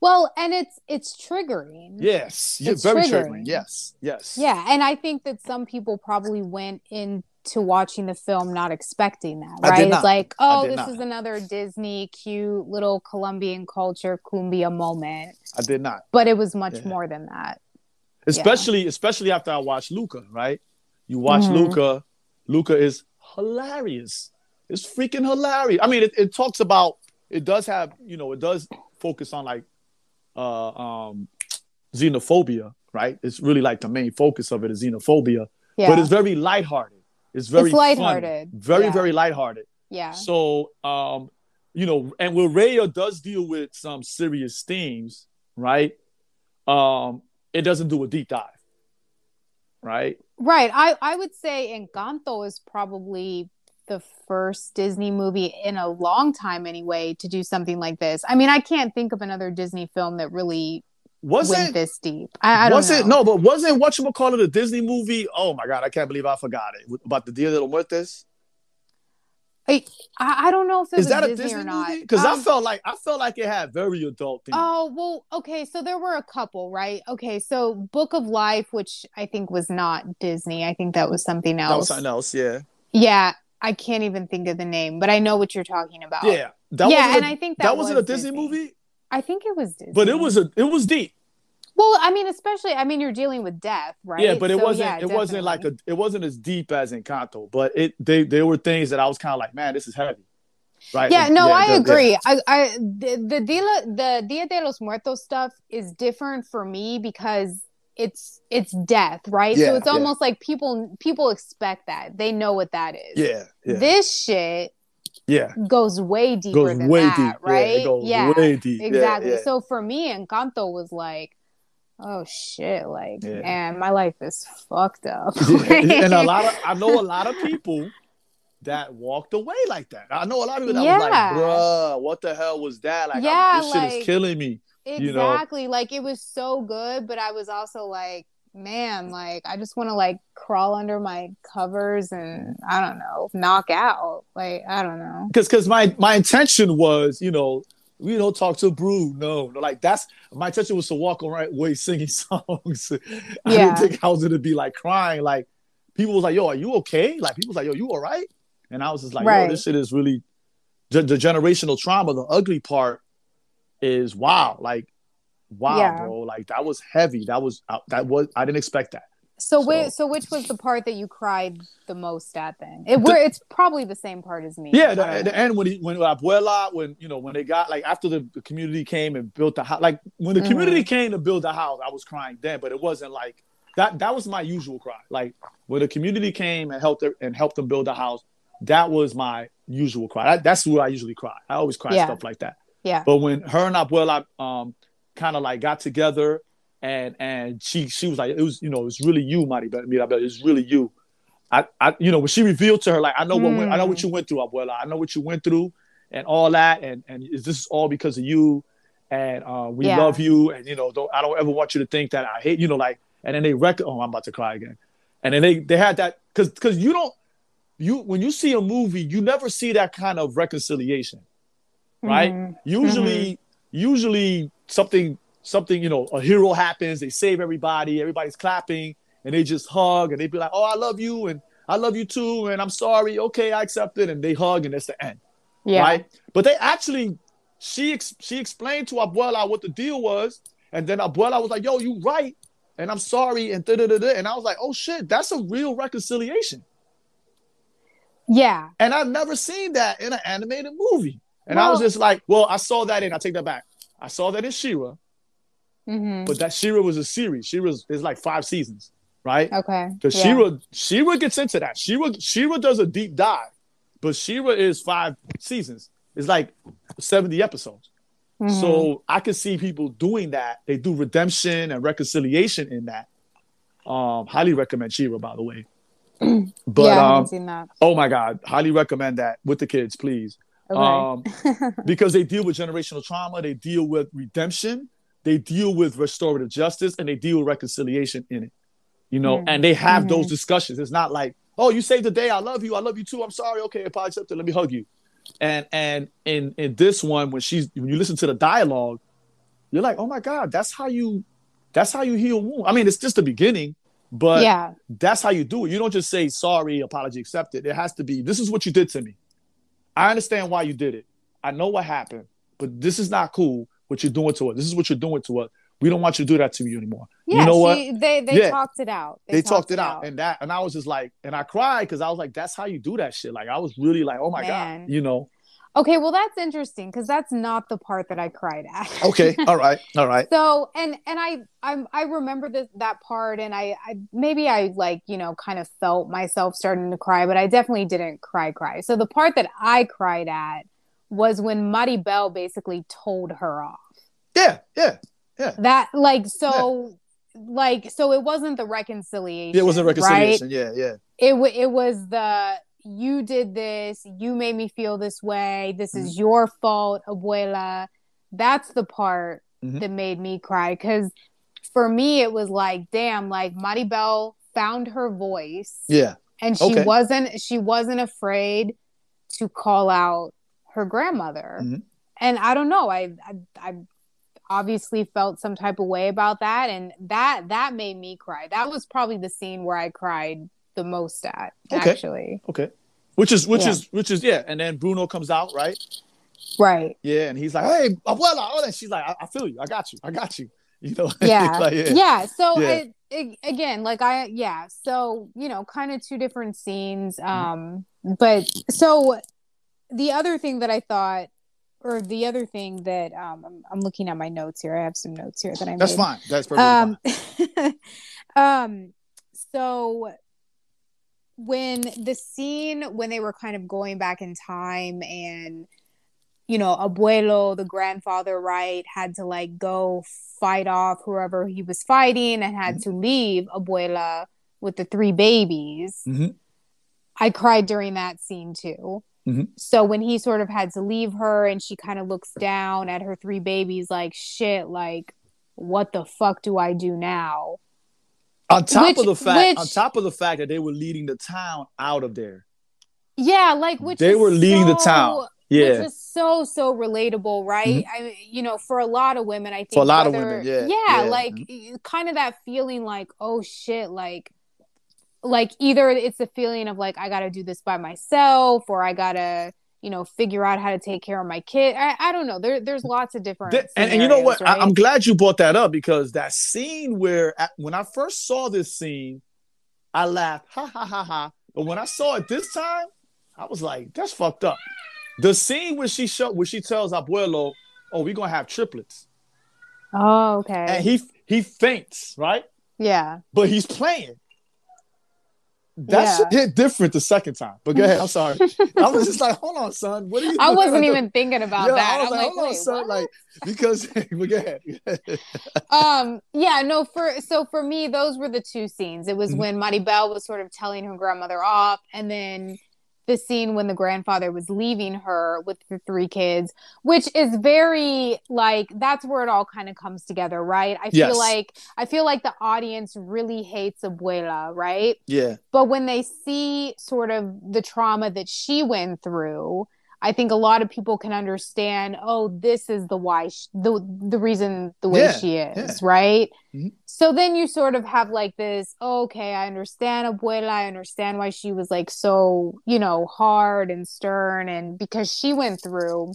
Well, and it's it's triggering. Yes, yeah, It's very triggering. triggering. Yes, yes. Yeah, and I think that some people probably went into watching the film not expecting that, right? It's like, oh, this not. is another Disney cute little Colombian culture cumbia moment, I did not. but it was much Yeah. more than that. especially especially after I watched Luca, right? You watch Mhm. Luca, Luca is hilarious. It's freaking hilarious. I mean, it, it talks about it does have you know it does focus on like uh um xenophobia, right? It's really like the main focus of it is xenophobia, Yeah, but it's very lighthearted. It's very It's funny. lighthearted. very Yeah. very lighthearted. yeah, So, um, you know, and where Raya does deal with some serious themes, right? Um, it doesn't do a deep dive, right? right. I I would say Encanto is probably the first Disney movie in a long time, anyway, to do something like this. I mean, I can't think of another Disney film that really went Wasn't this deep. I, I don't was it no? But wasn't what you call it a Disney movie? Oh my god, I can't believe I forgot it about the Dia de los Muertos. I, I don't know if it Is was that a Disney, or not. movie? Because I Um, felt like I felt like it had very adult themes. Oh well, okay. So there were a couple, right? Okay, so Book of Life, which I think was not Disney. I think that was something that was else. something else. Yeah, Yeah, I can't even think of the name, but I know what you're talking about. yeah. That yeah, and a, I think that, that, wasn't was a Disney, movie, I think it was Disney, but it was a it was deep. Well, I mean, especially, I mean, you're dealing with death, right? Yeah, but it So, wasn't. yeah, it wasn't like a. It wasn't as deep as Encanto, but it. They. There were things that I was kind of like, man, this is heavy. Right. Yeah, no, I the- agree. I, I, the, the Dia, the Dia de los Muertos stuff is different for me because it's it's death, right? Yeah, so it's yeah. almost like people people expect that they know what that is. Yeah. Yeah. This shit yeah. goes way deeper Goes than way that, deep. right? Yeah, it goes way deep. Exactly. yeah. So for me, Encanto was like, oh shit, like Yeah. man, my life is fucked up. Yeah, and a lot of I know a lot of people that walked away like that. I know a lot of people that was like, bruh, what the hell was that? Like, Yeah, this shit is killing me. You know? exactly. Like it was so good, but I was also like, man, like I just want to like crawl under my covers and I don't know, knock out. Like I don't know. Because because my my intention was, you know, we don't talk to Brew. No, no, like that's my intention was to walk around way singing songs. I Yeah. didn't think I was gonna be like crying. Like people was like, "Yo, are you okay?" Like people was like, "Yo, you all right?" And I was just like, Right. "Yo, this shit is really the, the generational trauma. The ugly part is wow. Like wow, Yeah. bro. Like that was heavy. That was uh, that was I didn't expect that. So, So- wait, so which was the part that you cried the most at? Then it were it's probably the same part as me. Yeah, the, the end when he when Abuela when you know when they got like after the, the community came and built the house like when the Mhm. community came to build the house I was crying then but it wasn't like that that was my usual cry like when the community came and helped and helped them build the house that was my usual cry that, that's where I usually cry I always cry Yeah. stuff like that Yeah. but when her and Abuela um kind of like got together and and she she was like it was you know it was really you Maribel Mirabel it was really you I, I, you know, when she revealed to her, like, I know what, went, I know what Mm. you went through, Abuela. I know what you went through, and all that, and and is this all because of you? And uh, we Yeah. love you, and you know, don't, I don't ever want you to think that I hate, you know, like, and then they rec. Oh, I'm about to cry again. And then they they had that because because you don't you when you see a movie, you never see that kind of reconciliation, right? Mhm. Usually, usually something something you know a hero happens, they save everybody, everybody's clapping, and they just hug and they be like, "Oh, I love you," and "I love you too," and "I'm sorry." Okay, I accept it, and they hug, and that's the end, Yeah. right? But they actually, she ex- she explained to Abuela what the deal was, and then Abuela was like, "Yo, you right." And I'm sorry, and da da da. And I was like, "Oh shit, that's a real reconciliation." Yeah. And I've never seen that in an animated movie. And I was just like, well, I saw that in, I take that back. I saw that in She-Ra, hmm but that She-Ra was a series. She-Ra is like five seasons, right? Okay. Because yeah. She-Ra, She-Ra gets into that. She-Ra, She-Ra does a deep dive, but She-Ra is five seasons. It's like 70 episodes. Mhm. So I can see people doing that. They do redemption and reconciliation in that. Um, highly recommend She-Ra, by the way. But yeah, I um, haven't seen that. oh my God, highly recommend that with the kids, please. Okay. um, because they deal with generational trauma, they deal with redemption, they deal with restorative justice, and they deal with reconciliation in it. You know, Mm. and they have those Mhm. discussions. It's not like, oh, you saved the day. I love you. I love you too. I'm sorry. Okay, apologize. accepted. Let me hug you. And and in in this one, when she's when you listen to the dialogue, you're like, oh my god, that's how you that's how you heal wound. I mean, it's just the beginning, but yeah. that's how you do it. You don't just say sorry, apology accepted. It has to be this is what you did to me. I understand why you did it. I know what happened, but this is not cool what you're doing to us. This is what you're doing to us. We don't want you to do that to you anymore. Yeah. you know what? she, They they Yeah. talked it out. They, talked, it out. and that and I was just like, and I cried because I was like, that's how you do that shit. Like I was really like, oh my Man. god, you know. Okay, well that's interesting because that's not the part that I cried at. Okay, all right, all right. so and and I I I remember this that part and I, I maybe I like you know kind of felt myself starting to cry, but I definitely didn't cry cry. So the part that I cried at was when Maribel basically told her off. Yeah, yeah. Yeah. That like so like so it wasn't the reconciliation. It was a right? reconciliation. Yeah, yeah. it w- it was the you did this you made me feel this way this is Mm-hmm. your fault abuela that's the part Mhm. that made me cry because for me it was like damn like maribel found her voice Yeah. and she Okay. wasn't she wasn't afraid to call out her grandmother Mhm. and i don't know I, I i obviously felt some type of way about that and that that made me cry that was probably the scene where i cried the most at Okay. actually Okay. Which is which Yeah. is which is yeah. And then Bruno comes out, right? right Yeah, and he's like, "Hey, abuela," oh, and she's like, I, "I feel you. I got you. I got you." You know? yeah Like, yeah. so Yeah. It, it, again like i yeah so you know kind of two different scenes um but so the other thing that i thought or the other thing that um i'm, I'm looking at my notes here i have some notes here that i made. That's fine. That's perfectly um fine. um so when the scene when they were kind of going back in time and you know abuelo the grandfather right had to like go fight off whoever he was fighting and had to leave abuela with the three babies Mhm. i cried during that scene too Mhm. so when he sort of had to leave her and she kind of looks down at her three babies like shit like what the fuck do i do now On top which- of the fact, which- on top of the fact that they were leading the town out of there. Yeah, like which They were leading the town. Yeah. which is so so relatable, right? Mm-hmm. I you know, for a lot of women, I think For a lot of women, yeah, yeah, yeah. like mm-hmm. kind of that feeling, like oh shit, like like either it's the feeling of like I got to do this by myself, or I gotta you know figure out how to take care of my kid. I, I don't know. There there's lots of different Th- and, and you know what? scenarios, I, I'm glad you brought that up because that scene where when I first saw this scene, I laughed, ha ha ha ha. But when I saw it this time, I was like, that's fucked up. The scene where she show where she tells Abuelo, "Oh, we're gonna have triplets," oh okay, and he he faints, right? yeah. But he's playing. That Yeah. shit hit different the second time. But go ahead. I'm sorry. I was just like, hold on, son. What are you? I wasn't even thinking about Yeah, that. I was I'm like, like, hold on, son. what? Like because but go ahead. um yeah no for so for me those were the two scenes it was Mhm. when maribel was sort of telling her grandmother off and then the scene when the grandfather was leaving her with the three kids which is very like that's where it all kind of comes together right i Yes. feel like i feel like the audience really hates abuela right yeah. but when they see sort of the trauma that she went through i think a lot of people can understand oh this is the why sh- the the reason the way Yeah, she is yeah. right Mhm. so then you sort of have like this okay i understand abuela i understand why she was like so you know hard and stern and because she went through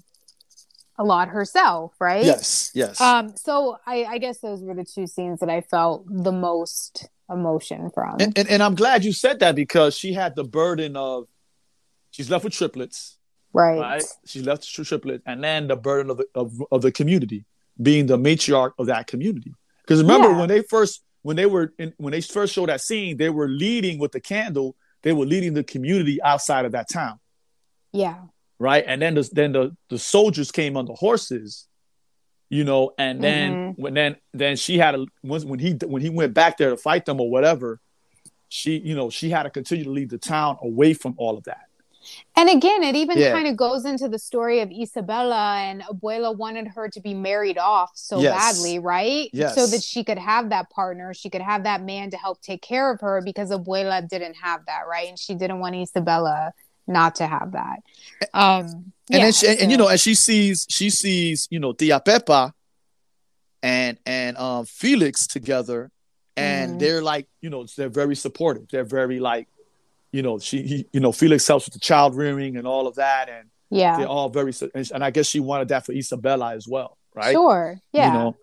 a lot herself right Yes. Yes. um so i i guess those were the two scenes that i felt the most emotion from and, and and I'm glad you said that because she had the burden of she's left with triplets, right right? She's left with triplets, and then the burden of the of, of the community being the matriarch of that community. Because remember Yeah. when they first when they were in, when they first showed that scene, they were leading with the candle. They were leading the community outside of that town, yeah right? And then the then the the soldiers came on the horses, you know, and then mm-hmm. when then then she had a once when he when he went back there to fight them or whatever, she you know she had to continue to lead the town away from all of that. And again, it even Yeah. kind of goes into the story of Isabela and Abuela wanted her to be married off so Yes. badly, right? Yes. So that she could have that partner, she could have that man to help take care of her because Abuela didn't have that, right? And she didn't want Isabela not to have that. Um and yeah, then she, and, and, you know and she sees she sees you know tia pepa and and um felix together and Mhm. they're like you know they're very supportive they're very like you know she he, you know felix helps with the child rearing and all of that and yeah. they're all very and, and i guess she wanted that for isabela as well right Sure. Yeah. you know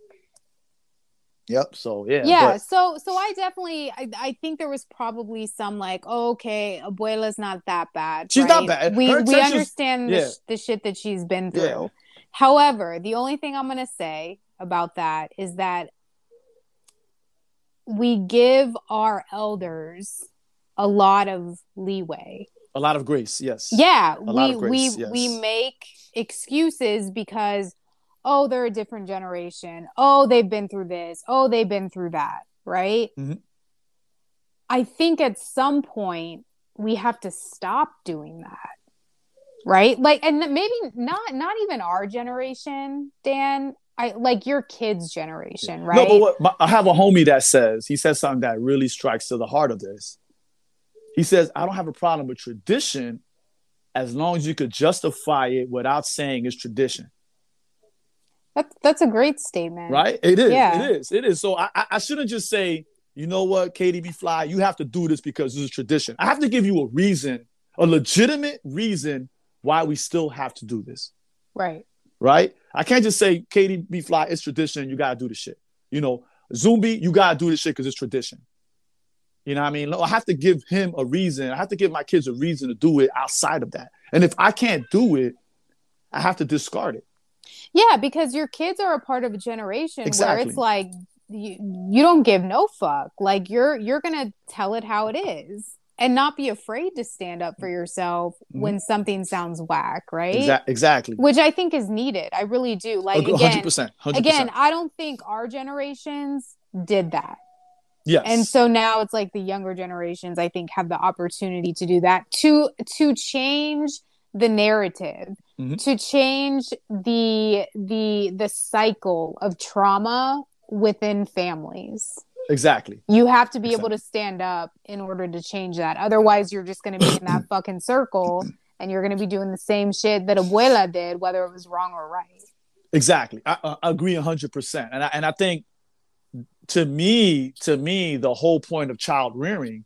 yep so yeah yeah but- so so i definitely I, I think there was probably some like oh, okay abuela's not that bad She's not bad. we Her we understand the, yeah. sh- the shit that she's been through Yeah. however the only thing i'm gonna say about that is that we give our elders a lot of leeway. A lot of grace yes. Yeah lot we of grace, we yes. we make excuses because oh they're a different generation. Oh they've been through this. Oh they've been through that right? Mhm. i think at some point we have to stop doing that right? Like and maybe not not even our generation dan. I like your kids generation right No, but what, I have a homie that says he says something that really strikes to the heart of this. He says, "I don't have a problem with tradition, as long as you could justify it without saying it's tradition." that's that's a great statement Right? It is. Yeah. It is. It is. So I, I- shouldn't just say, you know what, Katy B Flyy, you have to do this because this is tradition. I have to give you a reason, a legitimate reason why we still have to do this. right right? I can't just say Katy B Flyy it's tradition. You gotta do the shit. You know, Zumbi, you gotta do this shit because it's tradition. You know what I mean? I have to give him a reason. I have to give my kids a reason to do it outside of that. And if I can't do it, I have to discard it. Yeah, because your kids are a part of a generation where it's like you, you don't give no fuck. Like you're you're gonna tell it how it is and not be afraid to stand up for yourself Mhm. when something sounds whack, right? Exa- exactly. Which I think is needed. I really do. Like Hundred again, percent. Hundred again, percent. I don't think our generations did that. Yes. And so now it's like the younger generations I think have the opportunity to do that to to change the narrative, Mhm. to change the the the cycle of trauma within families. exactly. You have to be Exactly. able to stand up in order to change that. Otherwise, you're just going to be in that fucking circle and you're going to be doing the same shit that abuela did whether it was wrong or right. Exactly. I, I agree hundred percent. And I and I think to me, to me, the whole point of child rearing,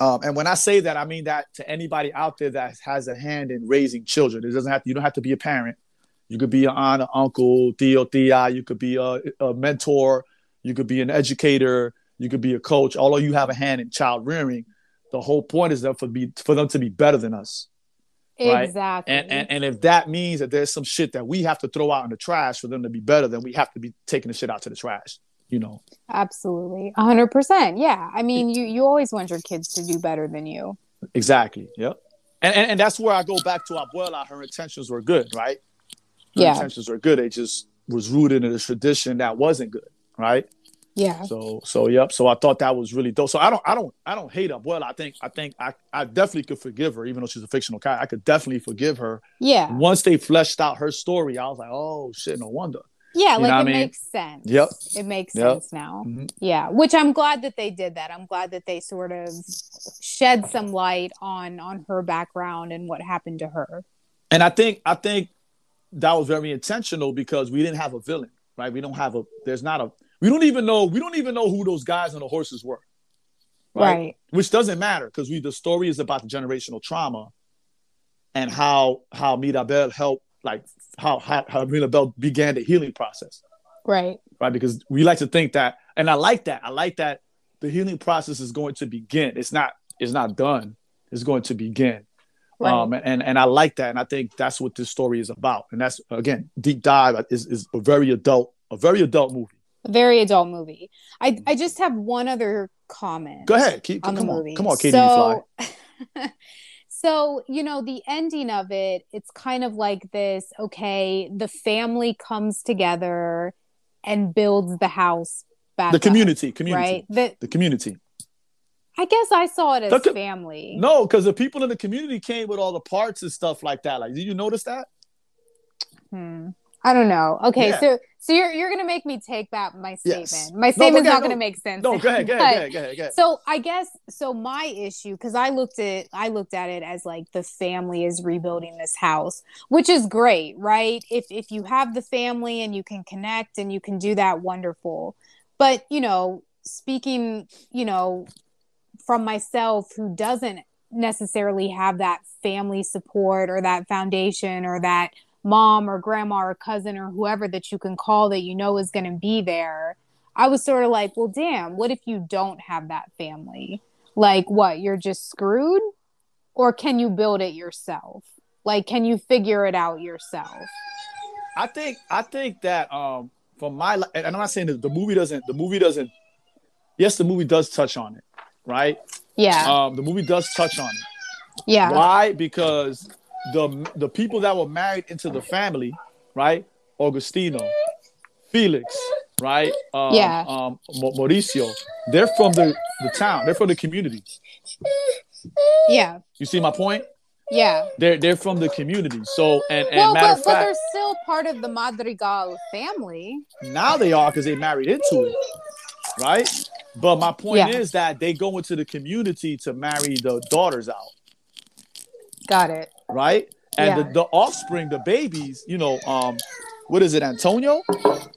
um, and when I say that, I mean that to anybody out there that has a hand in raising children. It doesn't have to, you don't have to be a parent. You could be an aunt, an uncle, tío, tía. You could be a, a mentor. You could be an educator. You could be a coach. Although you have a hand in child rearing, the whole point is that for be for them to be better than us. Right. Exactly. And, and and if that means that there's some shit that we have to throw out in the trash for them to be better, then we have to be taking the shit out to the trash. You know. Absolutely. Hundred percent. Yeah. I mean, you, you always want your kids to do better than you. Exactly. Yep. And, and and that's where I go back to Abuela. Her intentions were good, right? Her Yeah. intentions were good. It just was rooted in a tradition that wasn't good, right? Yeah. So so yep. So I thought that was really dope. So I don't I don't I don't hate Abuela. I think I think I, I definitely could forgive her, even though she's a fictional character. I could definitely forgive her. Yeah. Once they fleshed out her story, I was like, oh shit, no wonder. Yeah. You Like it I mean? makes sense. Yep. It makes Yep. sense now. Mhm. Yeah. Which I'm glad that they did that. I'm glad that they sort of shed some light on on her background and what happened to her. And I think I think that was very intentional because we didn't have a villain, right? We don't have a there's not a we don't even know we don't even know who those guys on the horses were. Right. Which doesn't matter because we the story is about the generational trauma and how how Mirabel helped like how how, how Mirabel began the healing process. Right. Right. Because we like to think that and I like that. I like that the healing process is going to begin. It's not it's not done. It's going to begin. Right. Um, and and I like that, and I think that's what this story is about. And that's again, deep dive is is a very adult, a very adult movie. A very adult movie. I I just have one other comment. Go ahead, keep on the come on, movie. come on, Katy Flyy. so, so you know the ending of it, it's kind of like this. Okay, the family comes together and builds the house back. The up, community, community, right? The the community. I guess I saw it as The family. No, because the people in the community came with all the parts and stuff like that. Like, did you notice that? Hmm. I don't know. Okay, Yeah. so so you're you're gonna make me take back my statement. Yes. My No, statement's go not ahead, gonna make sense. No, go ahead, go ahead, go ahead, go ahead, go ahead. So I guess so my issue because I looked at I looked at it as like the family is rebuilding this house, which is great, right? If if you have the family and you can connect and you can do that, wonderful. But you know, speaking, you know, from myself who doesn't necessarily have that family support or that foundation or that mom or grandma or cousin or whoever that you can call that you know is going to be there I was sort of like, well, damn, what if you don't have that family? Like, what? You're just screwed? Or can you build it yourself? Like, can you figure it out yourself? I think I think that um from my and I'm not saying that the movie doesn't the movie doesn't yes the movie does touch on it right Yeah. um the movie does touch on it yeah. why because the the people that were married into the family right Augustino Felix right um, Yeah. um Mauricio they're from the the town they're from the community Yeah. you see my point Yeah. they're they're from the community so and and Well, matter but, of but fact they're still part of the Madrigal family. Now they are because they married into it, right? But my point Yeah. is that they go into the community to marry the daughters out, Got it. Right? And Yeah. the, the offspring, the babies, you know, um, what is it, Antonio,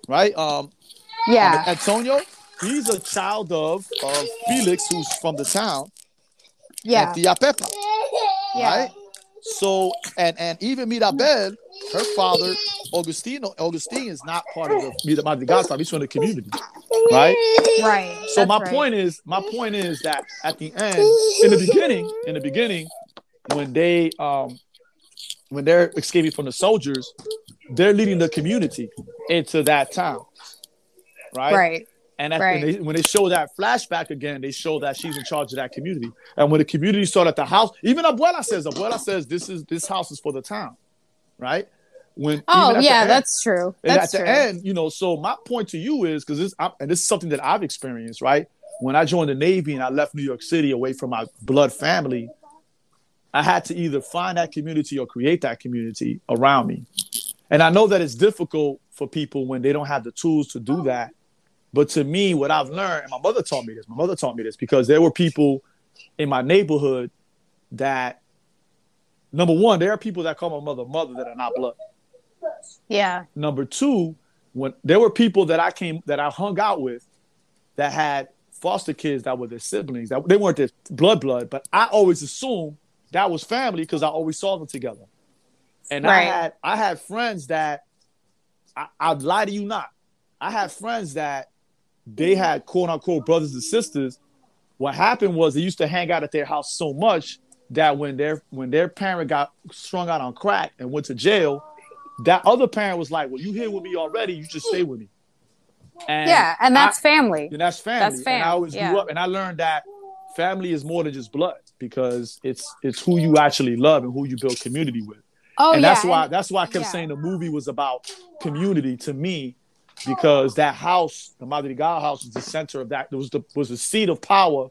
right? Um, Yeah. Antonio, he's a child of of Felix, who's from the town, Yeah. Tia Pepa, Yeah. right? So and and even Mirabel, her father, Augustino, Augustine is not part of the Mira- Madrigal family. He's from the community, right? Right. So That's my right. point is, my point is that at the end, in the beginning, in the beginning, when they um when they're escaping from the soldiers, they're leading the community into that town, right? Right. And, Right. and they, when they show that flashback again, they show that she's in charge of that community. And when the community saw that the house, even Abuela says, Abuela says, this is this house is for the town, right? When Oh, yeah, end- that's true. and That's at the end, you know, so my point to you is because this, I'm, and this is something that I've experienced, right? When I joined the Navy and I left New York City away from my blood family, I had to either find that community or create that community around me. And I know that it's difficult for people when they don't have the tools to do that. But to me, what I've learned, and my mother taught me this, my mother taught me this because there were people in my neighborhood that, number one, there are people that call my mother mother that are not blood. yeah. Number two, when there were people that I came that I hung out with that had foster kids that were their siblings. That they weren't their blood blood, but I always assumed that was family because I always saw them together. And I had I had friends that I, I'd lie to you not. I had friends that they had quote unquote brothers and sisters. What happened was they used to hang out at their house so much that when their when their parent got strung out on crack and went to jail, that other parent was like, "Well, you here with me already. You just stay with me." And yeah. And I- that's family. and that's family. That's And I always yeah. grew up, and I learned that family is more than just blood because it's it's who you actually love and who you build community with. Oh, and yeah. that's why that's why I kept yeah. saying the movie was about community to me because that house, the Madrigal house, was the center of that. It was the was the seat of power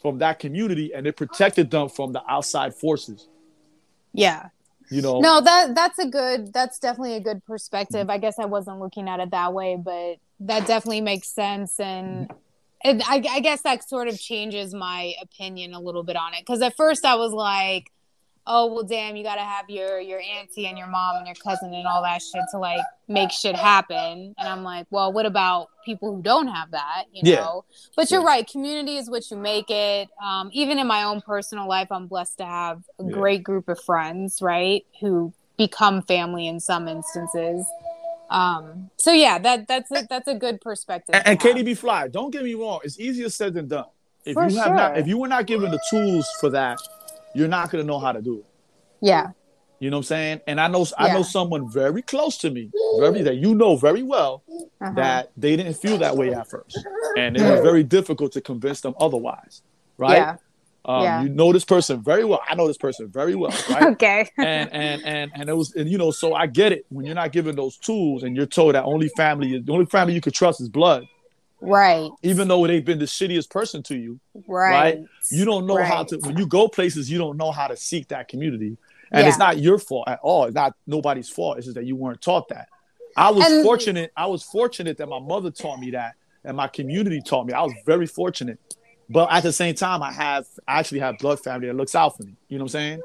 from that community, and it protected them from the outside forces. yeah. You know, no that that's a good that's definitely a good perspective i guess i wasn't looking at it that way but that definitely makes sense and I, I guess that sort of changes my opinion a little bit on it because at first i was like oh well damn you gotta have your your auntie and your mom and your cousin and all that shit to like make shit happen and i'm like well what about people who don't have that you Yeah. know but you're Yeah. right community is what you make it um, even in my own personal life i'm blessed to have a Yeah. great group of friends right who become family in some instances um, so yeah that that's a, that's a good perspective and, and have. Katy B Flyy, don't get me wrong, it's easier said than done. If For you have not, if you were not given the tools for that, you're not gonna know how to do it. yeah You know what I'm saying? And I know I know someone very close to me, very that you know very well, uh-huh. that they didn't feel that way at first, and it was very difficult to convince them otherwise, right? yeah Um, Yeah. You know this person very well. I know this person very well, right? okay and and and and it was and you know so I get it when you're not given those tools and you're told that only family is the only family you can trust is blood. Right. even though they've been the shittiest person to you. Right. right? You don't know how to when you go places. You don't know how to seek that community, and it's not your fault at all. It's not nobody's fault. It's just that you weren't taught that. I was And- fortunate. I was fortunate that my mother taught me that, and my community taught me. I was very fortunate. But at the same time, I have I actually have blood family that looks out for me. You know what I'm saying?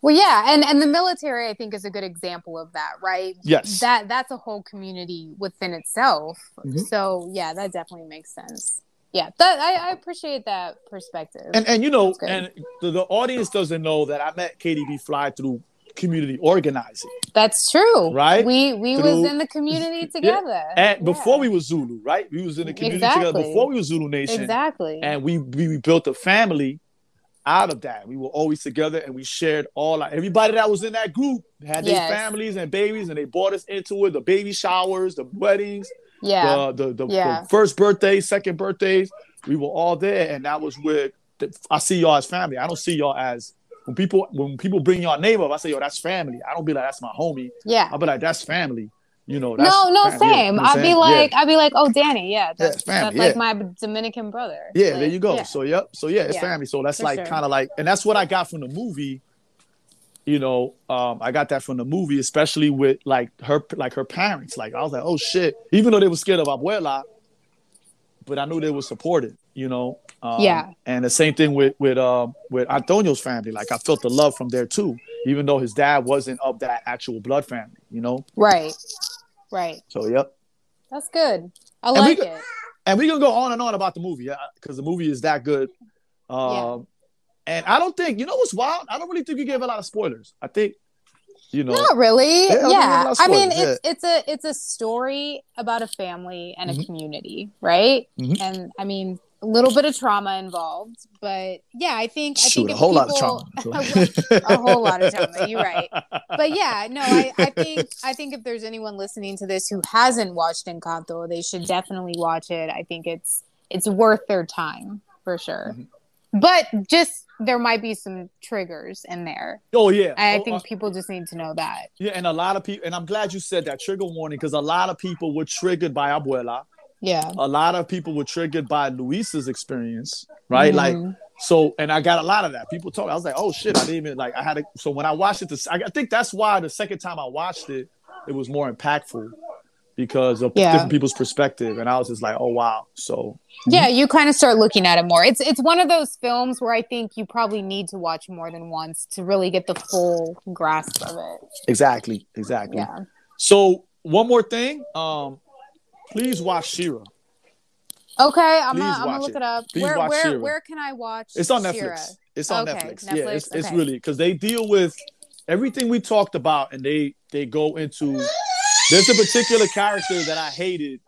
Well, yeah, and and the military, I think, is a good example of that, right? Yes. That that's a whole community within itself. Mhm. So yeah, that definitely makes sense. Yeah, that I, I appreciate that perspective. And and you know, and the, the audience doesn't know that I met Katy B Flyy through community organizing. that's true, Right? We we Through- was in the community together, And before we was Zulu, right? We was in the community together before we was Zulu Nation. exactly, And we, we we built a family out of that. We were always together and we shared all our, everybody that was in that group had their Yes. families and babies and they brought us into it, the baby showers, the weddings, yeah, the, the, the, Yeah. the first birthdays, second birthdays. We were all there, and that was where the, I see y'all as family. I don't see y'all as when people when people bring your name up. I say, yo, that's family. I don't be like that's my homie. yeah. I'll be like, that's family. You know, that's No, no, fam- yeah, same. you know I'd be like, I'd be like, oh, Danny, yeah, that's, family, that's like my Dominican brother. Yeah, Like, there you go. yeah. So yep. So yeah, it's Yeah, family. So that's for like sure. kind of like, and that's what I got from the movie. You know, um, I got that from the movie, especially with like her, like her parents. Like I was like, oh shit. Even though they were scared of Abuela, but I knew they were supported. You know. Um, Yeah. And the same thing with with um with Antonio's family. Like I felt the love from there too, even though his dad wasn't of that actual blood family. You know. Right, right. So yep. That's good. I And we like go- it. and we can go on and on about the movie because the movie is that good. Um, And I don't think you know what's wild. I don't really think you gave a lot of spoilers. I think you know. Not really. Yeah, I Yeah. mean, a lot of I mean, spoilers, it's it's a it's a story about a family and a Mhm. community, right? Mhm. And I mean, a little bit of trauma involved, but yeah, I think I Shoot, think a if whole lot of trauma. a whole lot of trauma. You're right. But yeah, no, I, I think I think if there's anyone listening to this who hasn't watched Encanto, they should definitely watch it. I think it's it's worth their time for sure. Mhm. But just there might be some triggers in there. Oh yeah. I Oh, think uh, people just need to know that. yeah, and a lot of people, and I'm glad you said that trigger warning because a lot of people were triggered by Abuela. Yeah. A lot of people were triggered by Luisa's experience, right? Like Mhm. so, and I got a lot of that. People told me I was like, oh shit, I didn't even like. I had to. So when I watched it, this, I I think that's why the second time I watched it, it was more impactful because of Yeah. different people's perspective, and I was just like, oh wow. So yeah, you kind of start looking at it more. It's it's one of those films where I think you probably need to watch more than once to really get the full grasp of it. exactly, exactly. Yeah. So one more thing, um, please watch She-Ra. Okay, I'm Please gonna, I'm gonna look it. it, up. Please where watch where She-Ra. where can I watch? It's on She-Ra? Netflix. It's on Okay, Netflix. Yeah, Netflix, it's, it's okay. really because they deal with everything we talked about, and they they go into. There's a particular character that I hated.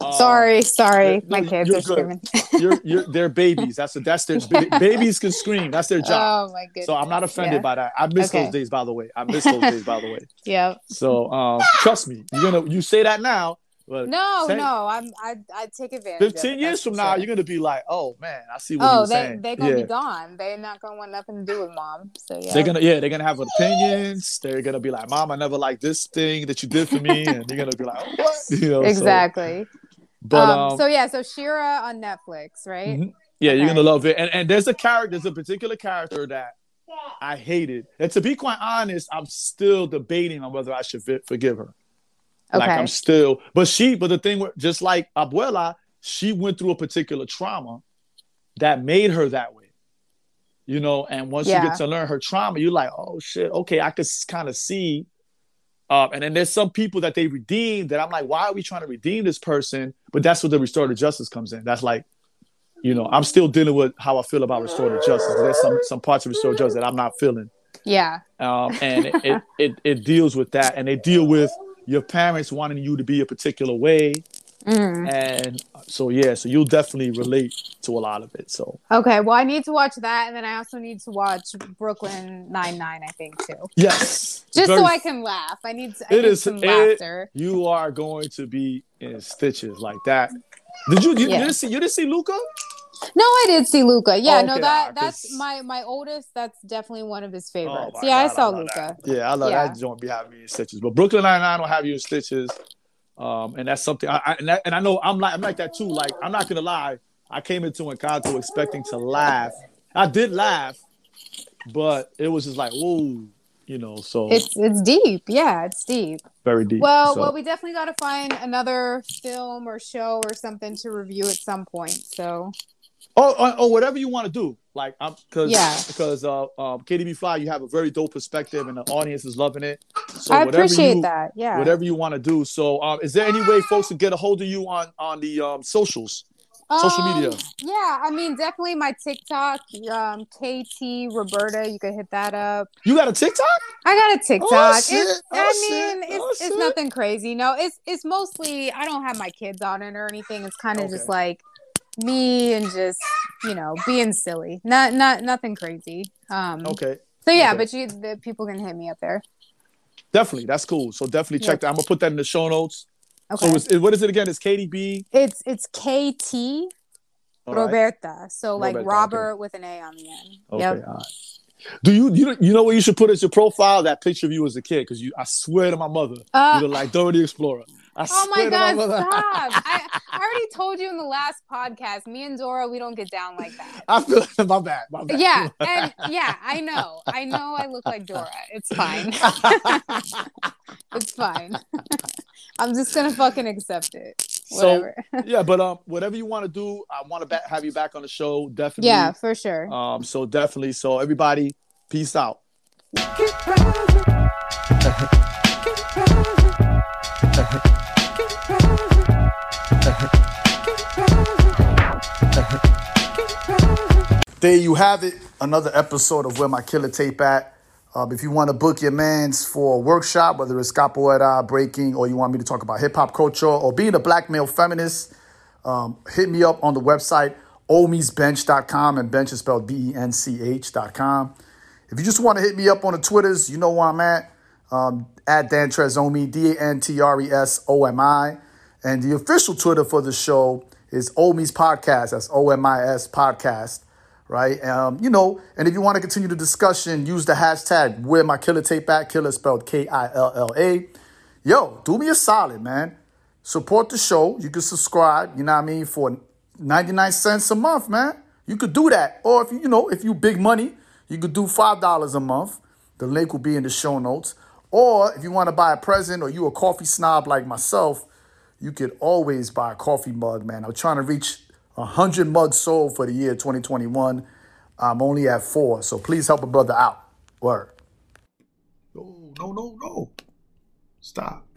Um, Sorry, sorry, my kids are screaming. you're, you're, they're babies. That's a, that's their ba- babies can scream. That's their job. Oh my goodness. so I'm not offended yeah. by that. I miss Okay. those days, by the way. I miss those days, by the way. Yeah. So um, trust me, you're gonna you say that now, but No, say- no, I'm I I take advantage. of 15 it, years from for now, sure. you're gonna be like, oh man, I see what he Oh, was they saying. they gonna yeah. be gone. They're not gonna want nothing to do with mom. So yeah. They're gonna yeah, they're gonna have opinions. They're gonna be like, Mom, I never liked this thing that you did for me, and you're gonna be like, oh, what? You know, so- exactly. but um, um, so yeah, so She-Ra on Netflix, right? mhm. yeah, you're gonna love it. And and there's a character, there's a particular character that I hated. And to be quite honest, I'm still debating on whether I should forgive her. Okay. Like I'm still, but she, but the thing, just like Abuela, she went through a particular trauma that made her that way. You know, and once Yeah. you get to learn her trauma, you're like, oh shit, okay, I could kind of see. Uh, and then there's some people that they redeem that I'm like, why are we trying to redeem this person? But that's where the restorative justice comes in. That's like, you know, I'm still dealing with how I feel about restorative justice. There's some some parts of restorative justice that I'm not feeling Yeah. um, and it, it, it it deals with that, and they deal with your parents wanting you to be a particular way, Mm. and so yeah, so you'll definitely relate to a lot of it. So Okay. Well, I need to watch that, and then I also need to watch Brooklyn Nine Nine. I think too, yes, just very- so I can laugh. I need. I It need is- some it- laughter. you are going to be in stitches like that. Did you you, you didn't see you didn't see Luca? No, I did see Luca. Yeah, Oh, no, okay, that ah, that's my my oldest. That's definitely one of his favorites. Oh yeah, I saw love Luca. that. Yeah, I love Yeah. that joint be having me in stitches, but Brooklyn Nine Nine don't have you in stitches. Um, and that's something. I, I and, that, and I know I'm like I'm like that too. Like I'm not gonna lie. I came into Encanto expecting to laugh. I did laugh, but it was just like whoa, you know. So It's it's deep. Yeah, it's deep. very deep. Well, So- well, we definitely got to find another film or show or something to review at some point. So Oh, or, or whatever you want to do. Like, I'm because Yeah. because uh, um, Katy B Flyy, you have a very dope perspective, and the audience is loving it. So I whatever appreciate you, that. Yeah. Whatever you want to do. So, um, is there any way folks can get a hold of you on on the um, socials, social Um, media? Yeah, I mean, definitely my TikTok, um, KT Roberta. You could hit that up. You got a TikTok? I got a TikTok. Oh, shit. It's, Oh, I shit. mean, it's, Oh, it's shit. nothing crazy. No, it's it's mostly I don't have my kids on it or anything. It's kind of Okay. just like me and just you know being silly. Not not nothing crazy. Um. Okay, So yeah, Okay. but you the people can hit me up there. definitely. That's cool. So definitely check Yep. that. I'm gonna put that in the show notes. Okay. So it- what is it again? It's KDB. it's it's KT All right. Roberta. So like Roberta, Robert with an A on the end. Okay. Yep. Right. Do you you you know what you should put as your profile? That picture of you as a kid, because you I swear to my mother, Uh, you look like Dora the Explorer. I Oh my god, stop. I, I already told you in the last podcast, me and Dora, we don't get down like that. I feel my bad. My bad. Yeah, and yeah, I know. I know I look like Dora. It's fine. it's fine. I'm just gonna fucking accept it. So, yeah, but um, whatever you want to do, I want to ba- have you back on the show. Definitely. yeah, for sure. Um. So definitely. So everybody, peace out. There you have it. Another episode of Where My Killer Tape At. Um, if you want to book your mans for a workshop, whether it's capoeira, breaking, or you want me to talk about hip hop culture or being a black male feminist, um, hit me up on the website, omisbench.com, and bench is spelled B E N C H.com. If you just want to hit me up on the Twitters, you know where I'm at, um, at Dan Tresomi, D A N T R E S O M I. And the official Twitter for the show is Omi's Podcast. That's O M I S Podcast, right? Um, you know, and if you want to continue the discussion, use the hashtag where my killer tape at, killer spelled K I L L A. Yo, do me a solid, man. Support the show. You can subscribe, you know what I mean, for 99 cents a month, man. You could do that. Or if you, you know, if you big money, you could do $5 a month. The link will be in the show notes. Or if you want to buy a present or you a coffee snob like myself, you could always buy a coffee mug, man. I'm trying to reach 100 mugs sold for the year 2021. I'm only at four, so please help a brother out. Word. No, no, no, no. Stop.